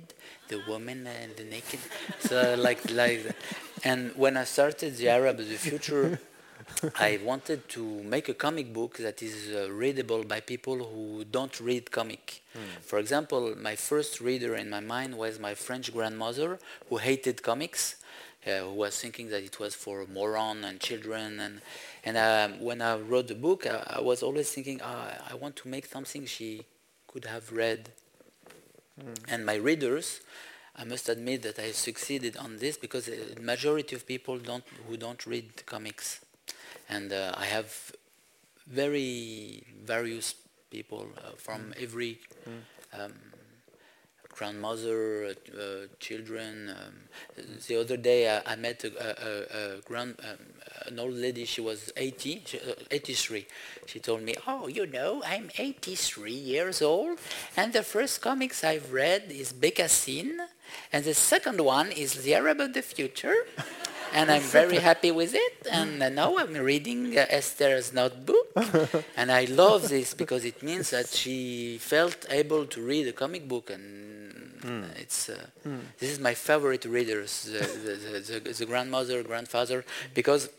the woman and the naked?" So like like, and when I started the Arab of the Future, I wanted to make a comic book that is uh, readable by people who don't read comic. For example, my first reader in my mind was my French grandmother who hated comics. Uh, who was thinking that it was for moron and children. And and um, when I wrote the book I, I was always thinking ah, I want to make something she could have read. And my readers I must admit that I succeeded on this because the majority of people don't who don't read comics. And uh, I have very various people uh, from every um, grandmother, uh, uh, children. Um, the other day I, I met a, a, a, grand, um, an old lady. She was 80, she, uh, 83. She told me, "Oh, you know, I'm 83 years old, and the first comics I've read is Bécassine, and the second one is The Arab of the Future." and I'm very happy with it. And now I'm reading uh, Esther's notebook, and I love this because it means that she felt able to read a comic book, and it's uh, this is my favorite readers, the, the, the, the, the grandmother, grandfather, because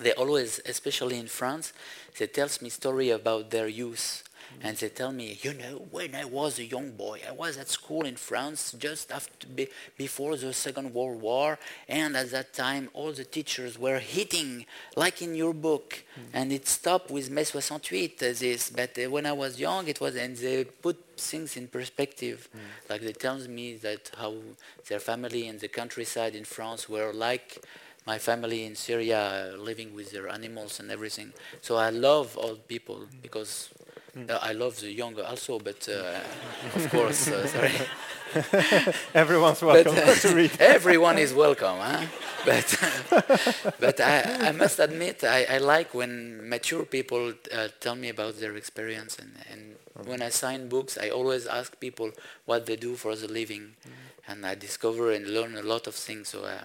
they always, especially in France, they tells me story about their youth. And they tell me, you know, when I was a young boy, I was at school in France just after, be, before the Second World War, and at that time all the teachers were hitting, like in your book, and it stopped with Mai 68, uh, this, but uh, when I was young, it was, and they put things in perspective. Like they tell me that how their family in the countryside in France were like my family in Syria, uh, living with their animals and everything. So I love old people because uh, I love the younger also, but uh, of course, uh, sorry. Everyone's But welcome uh, to read. everyone is welcome, huh? But but I, I must admit I, I like when mature people uh, tell me about their experience, and, and when I sign books, I always ask people what they do for the living, and I discover and learn a lot of things. So. Uh,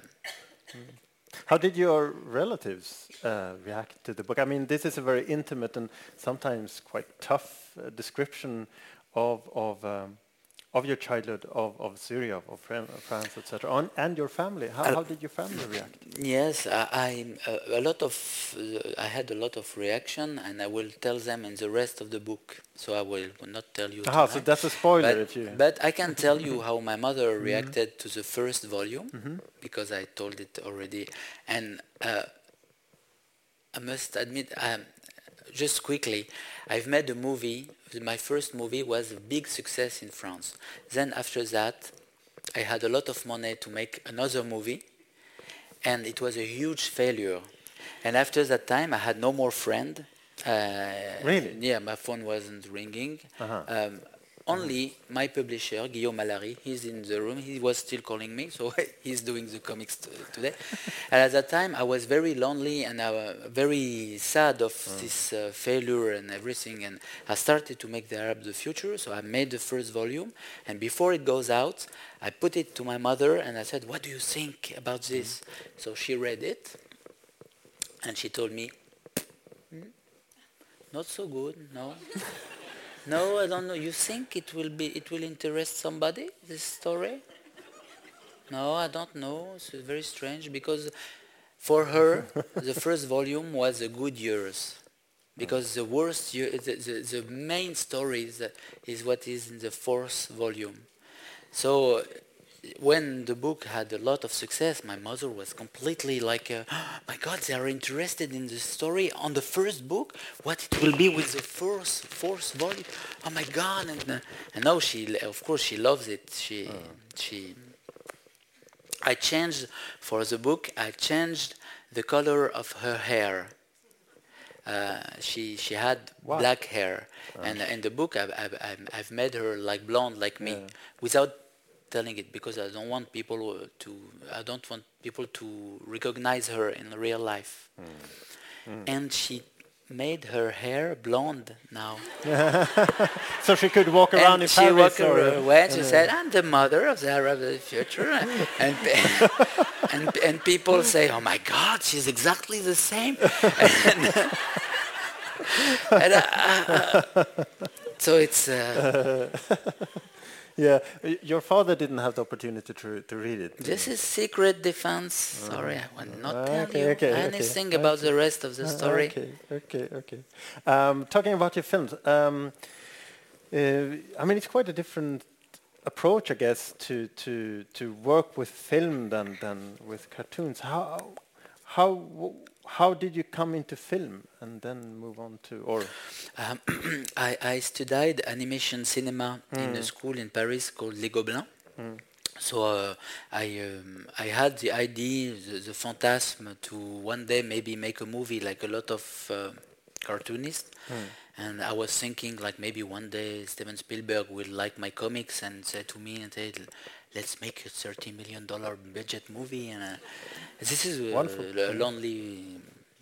How did your relatives uh, react to the book? I mean, this is a very intimate and sometimes quite tough uh, description of of um, of your childhood of, of Syria, of Fran- France, etc., and your family. How, Uh, how did your family react? Yes, I, I uh, a lot of uh, I had a lot of reaction, and I will tell them in the rest of the book. So I will not tell you. Aha, so that's a spoiler. but, but I can tell you how my mother reacted to the first volume because I told it already, and uh, I must admit, um, just quickly, I've made a movie. My first movie was a big success in France. Then after that, I had a lot of money to make another movie, and it was a huge failure. And after that time, I had no more friend. Uh, Really? Yeah, my phone wasn't ringing. Uh-huh. Um, only my publisher, Guillaume Allary, he's in the room. He was still calling me, so he's doing the comics today. and at that time, I was very lonely and was very sad of this uh, failure and everything. And I started to make the Arab the future. So I made the first volume, and before it goes out, I put it to my mother and I said, "What do you think about this?" So she read it, and she told me, "Hmm, "Not so good, no." No, I don't know. You think it will be it will interest somebody this story? No, I don't know. It's very strange because for her the first volume was a good years. Because the worst year, the, the, the main story is, is what is in the fourth volume. So when the book had a lot of success, my mother was completely like, uh, "My God, they are interested in the story on the first book. What it will be with the fourth fourth volume? Oh my God!" And uh, and now she, of course, she loves it. She she. I changed for the book. I changed the color of her hair. Uh, she she had Wow. black hair, and in the book I've, I've, I've- I've made her like blonde like me, without telling it because I don't want people uh, to I don't want people to recognize her in real life. And she made her hair blonde now. so she could walk around and in she Paris. walked or, uh, away. She said, "I'm the mother of the Arab of the future," and and and people say, "Oh my God, she's exactly the same." and, and, uh, uh, so it's uh, yeah, your father didn't have the opportunity to to read it. this is secret defense. Sorry, I will not tell okay, you okay, okay, anything about the rest of the Uh, story. Okay, okay, okay. Um, talking about your films, um, uh, I mean, it's quite a different approach, I guess, to to to work with film than than with cartoons. How how how did you come into film and then move on to or Um, I, I studied animation cinema in Hmm. a school in Paris called Les Gobelins. So uh, I um, I had the idea, the, the fantasme to one day maybe make a movie like a lot of uh, cartoonists. And I was thinking like maybe one day Steven Spielberg will like my comics and say to me and say, let's make a 30 million dollar budget movie. And uh, this is a, a lonely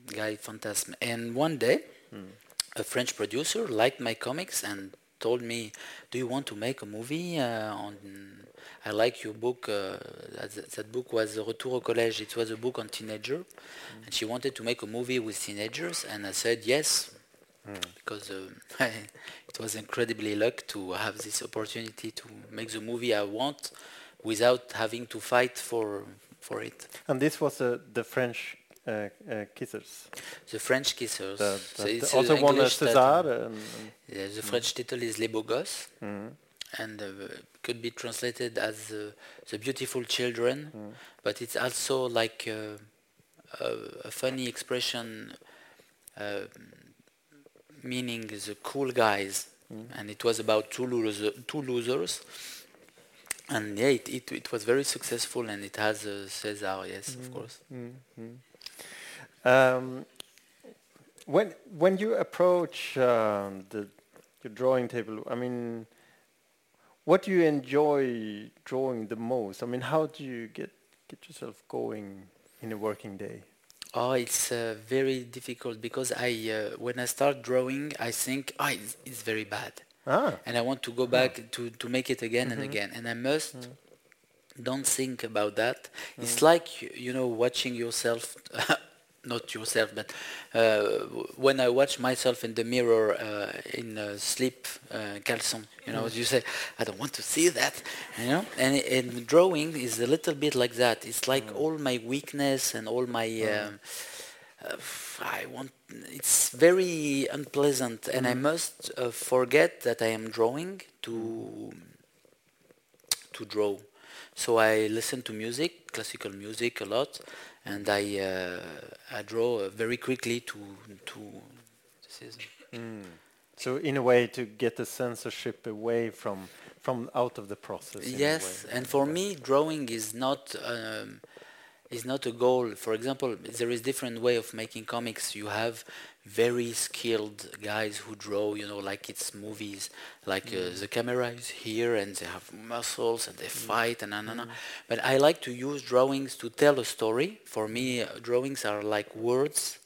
guy fantasme. And one day, a French producer liked my comics and told me, "Do you want to make a movie uh, on?" I like your book. Uh, that, that book was Retour au collège. It was a book on teenager, and she wanted to make a movie with teenagers. And I said yes, because uh, it was incredibly luck to have this opportunity to make the movie I want without having to fight for for it. and this was uh, the French uh, uh, kissers. The French Kissers. The, So that it's also won a English title. César. And, and Yeah, the French title is Les Beaux Gosses, Mhm. and uh, could be translated as uh, the beautiful children, but it's also like uh, a, a funny expression uh, meaning the cool guys, and it was about two, loser, two losers. And yeah, it, it, it was very successful, and it has a César, yes, of course. Um, when when you approach um, the your drawing table, I mean, what do you enjoy drawing the most? I mean, how do you get get yourself going in a working day? Oh, it's uh, very difficult because I, uh, when I start drawing, I think, oh, it's, it's very bad, Ah, and I want to go back to, to make it again and again, and I must don't think about that. It's like you know watching yourself not yourself, but uh, when I watch myself in the mirror uh, in uh, sleep uh, caleçon, you know, you say, I don't want to see that, you know. And, and drawing is a little bit like that. It's like all my weakness and all my. um, uh, I want. It's very unpleasant, and I must uh, forget that I am drawing to to draw. So I listen to music, classical music a lot, and I uh, I draw uh, very quickly to to. Is So in a way, to get the censorship away from from out of the process. yes, and for me, drawing is not um, is not a goal. For example, there is different way of making comics. You have very skilled guys who draw, you know, like it's movies. Like uh, the camera is here, and they have muscles, and they fight, and na na na. But I like to use drawings to tell a story. For me, uh, drawings are like words.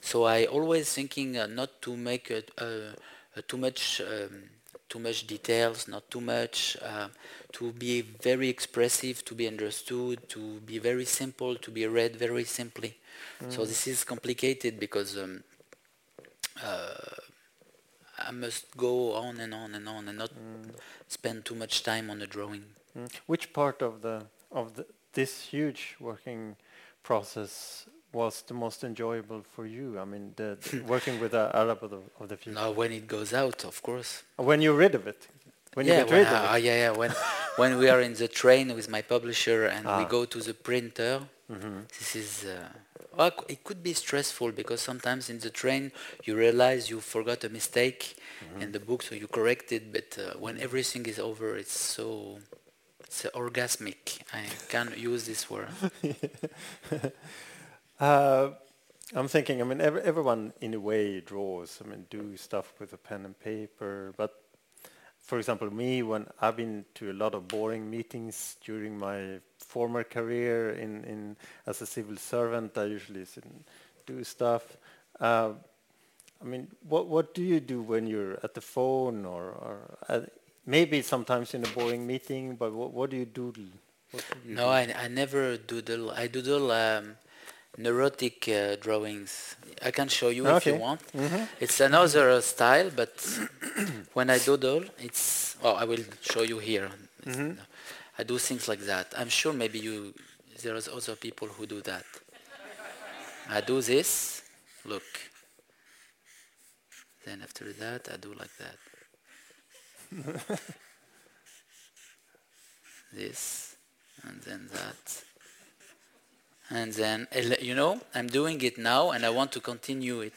So I always thinking uh, not to make a, a, a too much um, too much details, not too much, uh, to be very expressive, to be understood, to be very simple, to be read very simply. So this is complicated because um, uh, I must go on and on and on and not spend too much time on the drawing. Mm. Which part of the of the, this huge working process was the most enjoyable for you? I mean, the, the working with the Arab of the, of the future. Now when it goes out, of course. When you're rid of it, when yeah, you get when, rid uh, of it. yeah, yeah. When when we are in the train with my publisher and we Ah. go to the printer, Mm-hmm. this is. Uh, well, it could be stressful because sometimes in the train you realize you forgot a mistake Mm-hmm. in the book, so you correct it. But uh, when everything is over, it's so it's orgasmic. I can't use this word. Uh, I'm thinking. I mean, ev- everyone in a way draws. I mean, do stuff with a pen and paper. But for example, me, when I've been to a lot of boring meetings during my former career in, in as a civil servant, I usually sit and do stuff. Uh, I mean, what what do you do when you're at the phone or, or uh, maybe sometimes in a boring meeting? But what what do you doodle? What do you No, do? I, I never doodle. I doodle um, neurotic uh, drawings. I can show you if you want. Mhm. It's another style, but when I doodle, it's. Oh, I will show you here. Mhm. I do things like that. I'm sure maybe you. There's other people who do that. I do this. Look. Then after that, I do like that. this, and then that. And then, you know, I'm doing it now and I want to continue it.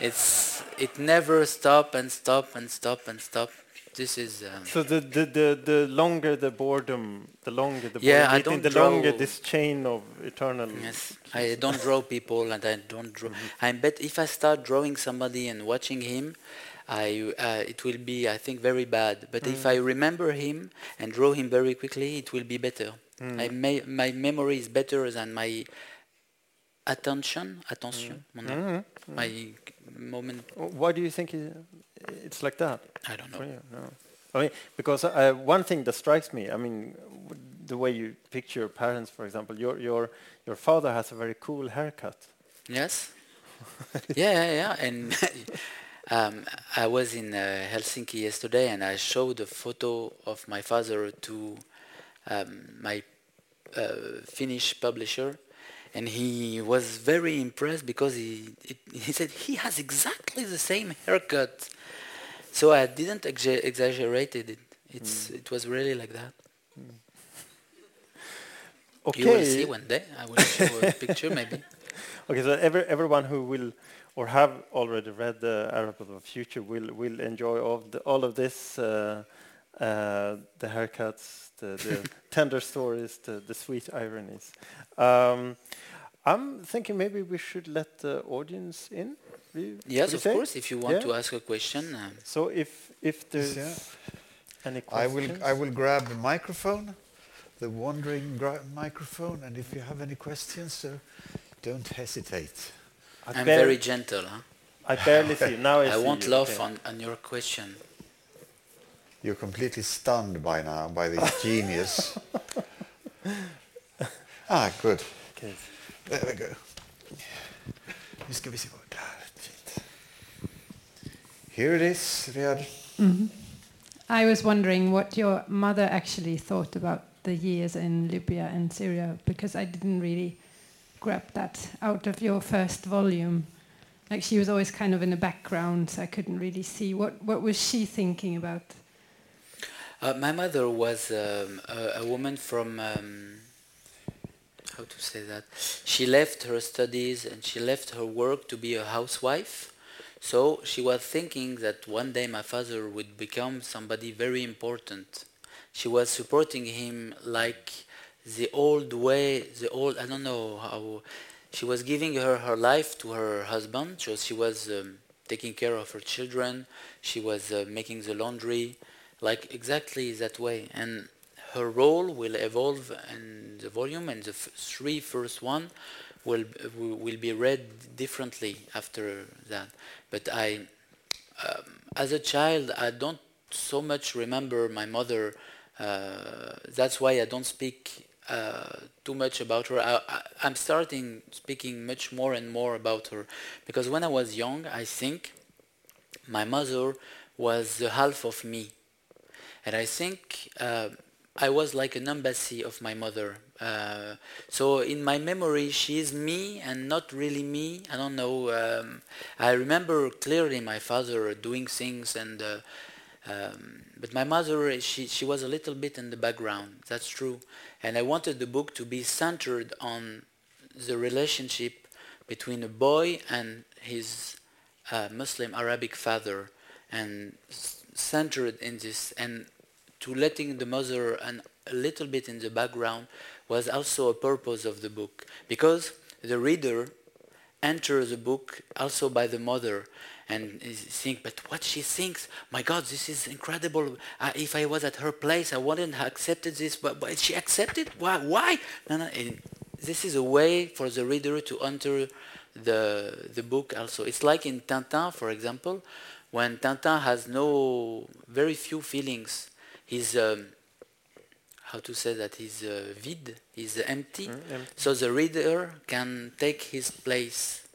It's, it never stop and stop and stop and stop. This is, um, So the, the, the, the longer the boredom, the longer the Yeah, boredom I don't the draw- longer this chain of eternal. yes, I don't draw people and I don't draw. I bet if I start drawing somebody and watching him, I, uh, it will be, I think, very bad. But if I remember him and draw him very quickly, it will be better. I may, my memory is better than my attention, attention, mon- Mhm. my moment. Why do you think it's like that? I don't know. you? No. I mean, because uh, one thing that strikes me, I mean, the way you picture your parents, for example, your your your father has a very cool haircut. Yes. yeah, yeah, yeah. And um, I was in uh, Helsinki yesterday, and I showed a photo of my father to um, my uh, Finnish publisher, and he was very impressed because he it, he said he has exactly the same haircut. So I didn't exa- exaggerate it. It's it was really like that. Okay. You will see one day. I will show a picture maybe. Okay, so every, everyone who will or have already read the Arab of the Future will will enjoy all of, the, all of this, uh, uh, the haircuts, the, the tender stories, the, the sweet ironies. Um, I'm thinking maybe we should let the audience in. we- Yes, of say? course. If you want Yeah. to ask a question, um, So if if there's Yeah. any I questions, will, I will grab the microphone, the wandering microphone, and if you have any questions, don't hesitate. I I'm very gentle. Huh? I barely see you. Now I, I see won't you. laugh okay. on, on your question. You're completely stunned by now by this genius. ah, good. Okay. There we go. ska vi se vad där. Fint. Here it is, Riad. I was wondering what your mother actually thought about the years in Libya and Syria because I didn't really grab that out of your first volume. Like she was always kind of in the background, so I couldn't really see what what was she thinking about. Uh, my mother was um, a, a woman from um, how to say that. She left her studies and she left her work to be a housewife. So she was thinking that one day my father would become somebody very important. She was supporting him like the old way, the old, I don't know how, she was giving her her life to her husband. So she was um, taking care of her children. She was uh, making the laundry, like exactly that way. And her role will evolve in the volume, and the f- three first one will will be read differently after that. But I, um, as a child, I don't so much remember my mother. Uh, that's why I don't speak too much about her. I, I, I'm starting speaking much more and more about her because when I was young, I think my mother was the half of me, and I think uh, I was like an embassy of my mother. Uh, so in my memory, she is me and not really me. I don't know. Um, I remember clearly my father doing things, and uh, um, but my mother, she she was a little bit in the background. That's true. And I wanted the book to be centered on the relationship between a boy and his uh, Muslim Arabic father, and centered in this and to letting the mother and a little bit in the background was also a purpose of the book because the reader enters the book also by the mother and think but what she thinks my god this is incredible. Uh, if i was at her place i wouldn't have accepted this. But, but she accepted? Why why? No, no. This is a way for the reader to enter the the book also. It's like in tintin for example when tintin has no very few feelings. He's um, how to say that? He's uh, vide he's empty. So the reader can take his place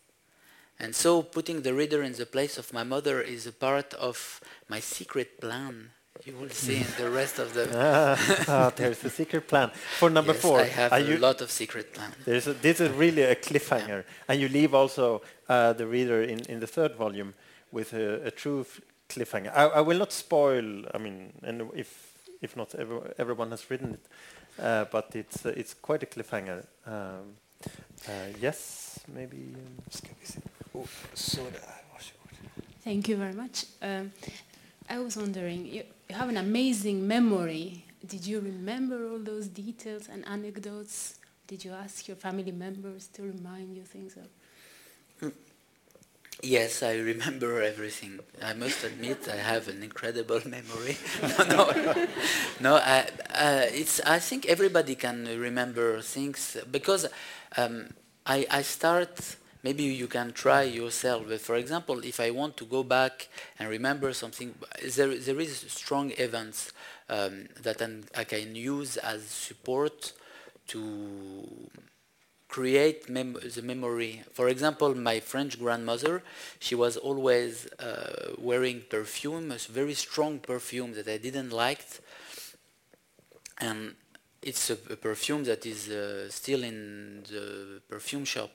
and so putting the reader in the place of my mother is a part of my secret plan you will see in the rest of the ah, there's a secret plan for number Yes, four. i have a you- lot of secret plans There's a, this is really a cliffhanger, and you leave also uh, the reader in, in the third volume with a, a true cliffhanger. I, I will not spoil. I mean, and if if not every, everyone has written it, uh, but it's uh, it's quite a cliffhanger. Um, uh, yes, maybe. um, Ska vi se. Thank you very much. Um, I was wondering, you, you have an amazing memory. Did you remember all those details and anecdotes? Did you ask your family members to remind you things of? Yes, I remember everything. I must admit, I have an incredible memory. no, no, no. I, uh, it's. I think everybody can remember things because um, I, I start. Maybe you can try yourself. But for example, if I want to go back and remember something, there there is strong events um, that I can use as support to create mem- the memory. For example, my French grandmother, she was always uh, wearing perfume, a very strong perfume that I didn't like, and it's a, a perfume that is uh, still in the perfume shop.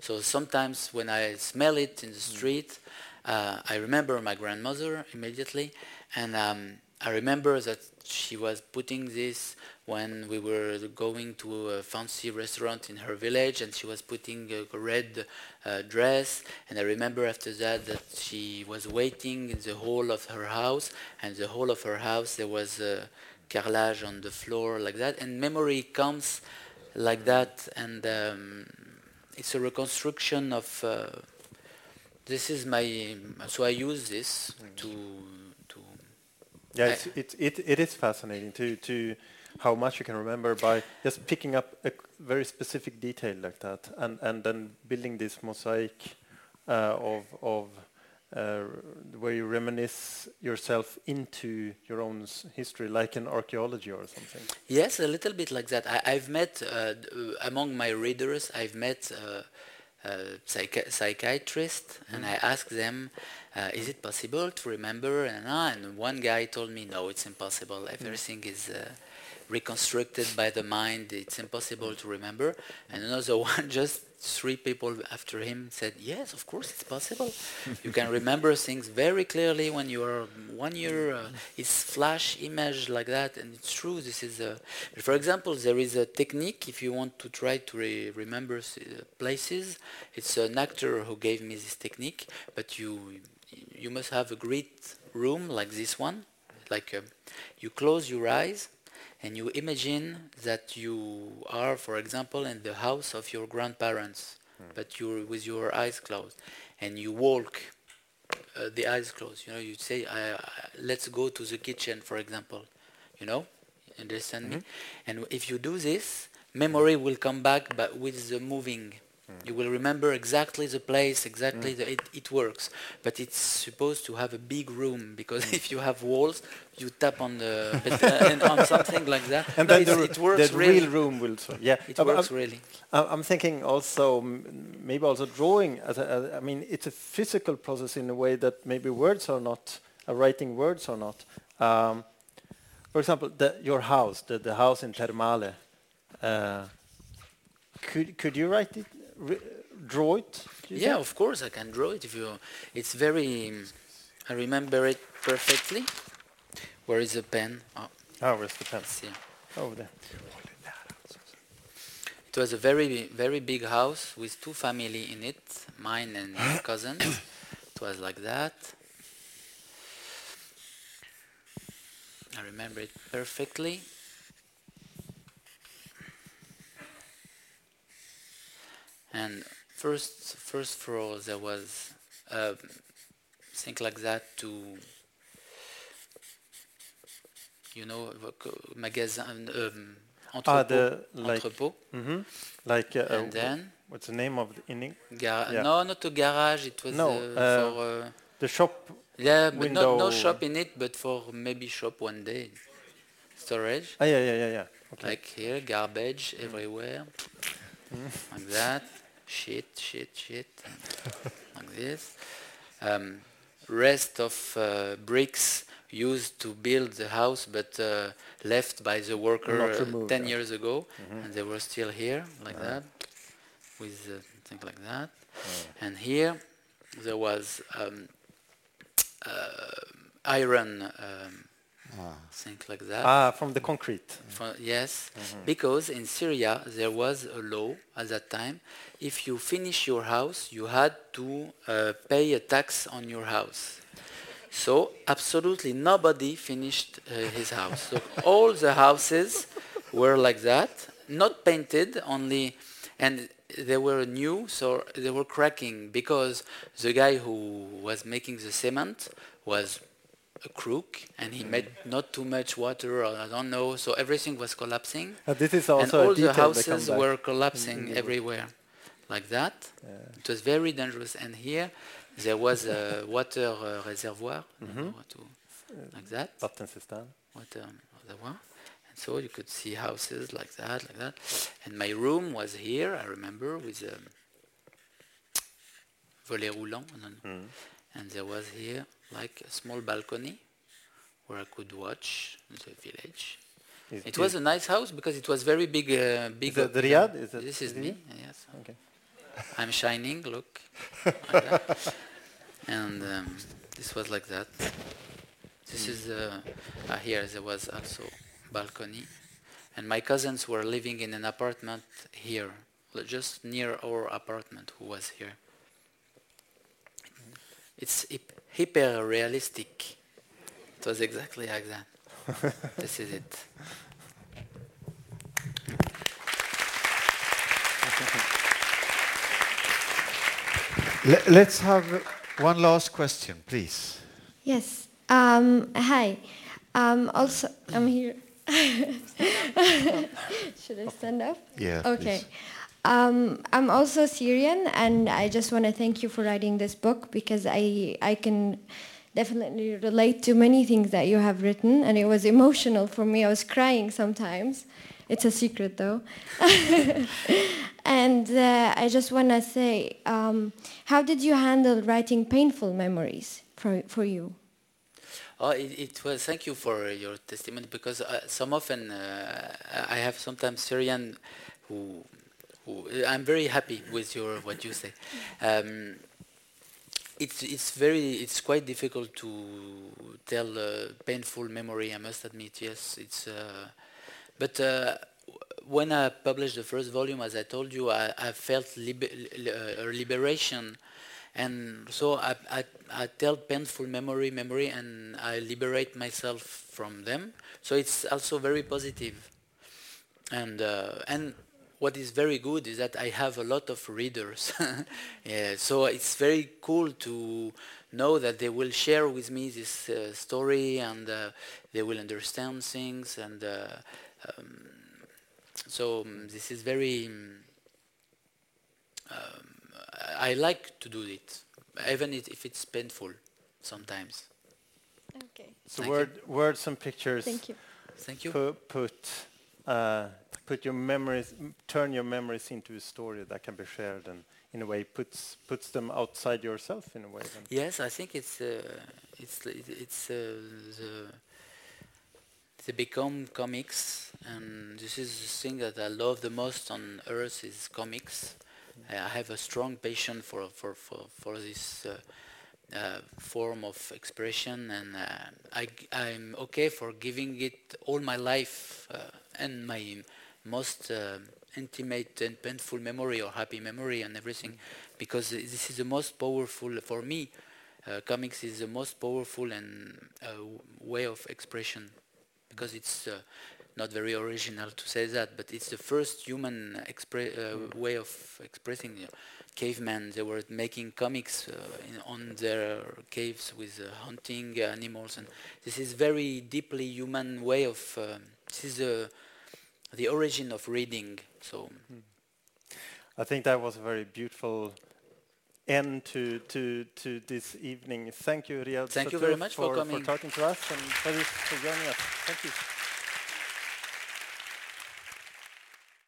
So sometimes when I smell it in the street, uh, I remember my grandmother immediately, and um, I remember that she was putting this when we were going to a fancy restaurant in her village, and she was putting a red uh, dress. And I remember after that that she was waiting in the hall of her house, and the hall of her house there was uh, carrelage on the floor like that, and memory comes like that, and um, it's a reconstruction of. Uh, this is my so I use this to to Yeah, it's, it, it, it is fascinating to, to how much you can remember by just picking up a very specific detail like that and, and then building this mosaic uh, of, of uh, where you reminisce yourself into your own history, like in archaeology or something. Yes, a little bit like that. I, I've met uh, uh, among my readers. I've met uh, uh, psychi- psychiatrists, and I asked them, uh, "Is it possible to remember?" And, uh, and one guy told me, "No, it's impossible. Everything is." Reconstructed by the mind it's impossible to remember. And another one just three people after him said yes of course it's possible. You can remember things very clearly when you are one year uh, it's flash image like that and it's true this is a for example there is a technique if you want to try to re- remember s- uh, places it's an actor who gave me this technique but you you must have a great room like this one like uh, you close your eyes and you imagine that you are, for example, in the house of your grandparents, hmm. but you're with your eyes closed, and you walk, uh, the eyes closed. You know, you say, I, I, "Let's go to the kitchen," for example. You know, understand me? Mm-hmm. And if you do this, hmm. memory will come back, but with the moving. You will remember exactly the place, exactly the, it, it works. But it's supposed to have a big room because if you have walls, you tap on the uh, and on something like that. And No, then the, it works the really. real room will. Yeah, It I'm- works I'm, really. I'm thinking also maybe also drawing. As a, as- I mean, it's a physical process in a way that maybe words are not uh, writing words or not. Um, for example, the, your house, the, the house in Ter Maaleh. Uh, could could you write it, draw it? Yeah, think? of course I can draw it. If you, it's very. I remember it perfectly. Where is the pen? Oh, Oh, where's the pen? see. Over there. It was a very very big house with two family in it, mine and my cousins. It was like that. I remember it perfectly. And first first floor there was um, thing like that to you know magasin um, Ah, entrepôt the like. entrepôt hmm Like. Uh, and then what's the name of the in Eng- Gar- Yeah. No, not a garage. It was No, uh, uh, for uh, the shop? yeah, but not no shop in it, but for maybe shop one day. Storage Ah, yeah, yeah, yeah, yeah. Okay. like here, garbage everywhere, like that. Shit, shit, shit, like this. Um, rest of uh, bricks used to build the house, but uh, left by the worker Not uh, removed, ten yeah. years ago, and they were still here, like that, with uh, things like that. And here there was um, uh, iron um, thing like that. ah, from the concrete. For, yes, because in Syria there was a law at that time. If you finish your house, you had to uh, pay a tax on your house. So absolutely nobody finished uh, his house. So all the houses were like that, not painted, only, and they were new, so they were cracking because the guy who was making the cement was a crook, and he made not too much water, or I don't know. So everything was collapsing. Uh, this is and also all a the detail that comes houses were collapsing everywhere like that. It was very dangerous. And here there was a water uh, reservoir I don't know how to- like that. Water reservoir. And so you could see houses like that like that. And my room was here i remember with a volet roulant. And, and there was here like a small balcony where i could watch the village Is it was a nice house because it was very big. Uh, big. the uh, Riad? Is it- this is is me. Yes. Okay. I'm shining. Look. like. And um, this was like that. This is uh, uh, here. There was also balcony, and my cousins were living in an apartment here, just near our apartment. Who was here? It's hyper realistic. It was exactly like that. this is it. Let's have one last question, please. Yes. Um, hi. Um, also, I'm here. Should I stand up? Yeah. Okay. please. Um, I'm also Syrian, and I just want to thank you for writing this book because I I can definitely relate to many things that you have written, and it was emotional for me. I was crying sometimes, It's a secret, though. and uh, I just want to say, um, how did you handle writing painful memories for for you? Oh, it, it was. Thank you for your testimony because uh, some often uh, I have sometimes Syrian who, who I'm very happy with your what you say. Um, it's it's very it's quite difficult to tell a painful memory. I must admit. Yes, it's. Uh, but uh, when I published the first volume, as I told you, I, I felt liber uh, liberation, and so I, I, I tell painful memory, memory, and I liberate myself from them. So it's also very positive, and uh, and what is very good is that I have a lot of readers. yeah, so it's very cool to know that they will share with me this uh, story and uh, they will understand things and uh, um, so um, this is very um, I like to do it even if it's painful sometimes Okay. So Thank word, words and pictures. Thank you. thank you Put put, your memories, turn your memories into a story that can be shared, and in a way puts puts them outside yourself in a way. Then. Yes, I think it's uh, it's it's uh, the they become comics, and this is the thing that I love the most on earth is comics. I I have a strong passion for for for for this. Uh, uh, form of expression, and uh, I, am okay for giving it all my life uh, and my most uh, intimate and painful memory or happy memory and everything, because this is the most powerful for me. Uh, comics is the most powerful and uh, way of expression, because it's uh, not very original to say that, but it's the first human uh, way of expressing. You know, cavemen, they were making comics uh, in, on their caves with uh, hunting animals, and this is very deeply human way of. um this is the the origin of reading. So hmm. I think that was a very beautiful end to to to this evening. Thank you, Riad. Thank you very much for for coming. talking to us and for joining us. Thank you.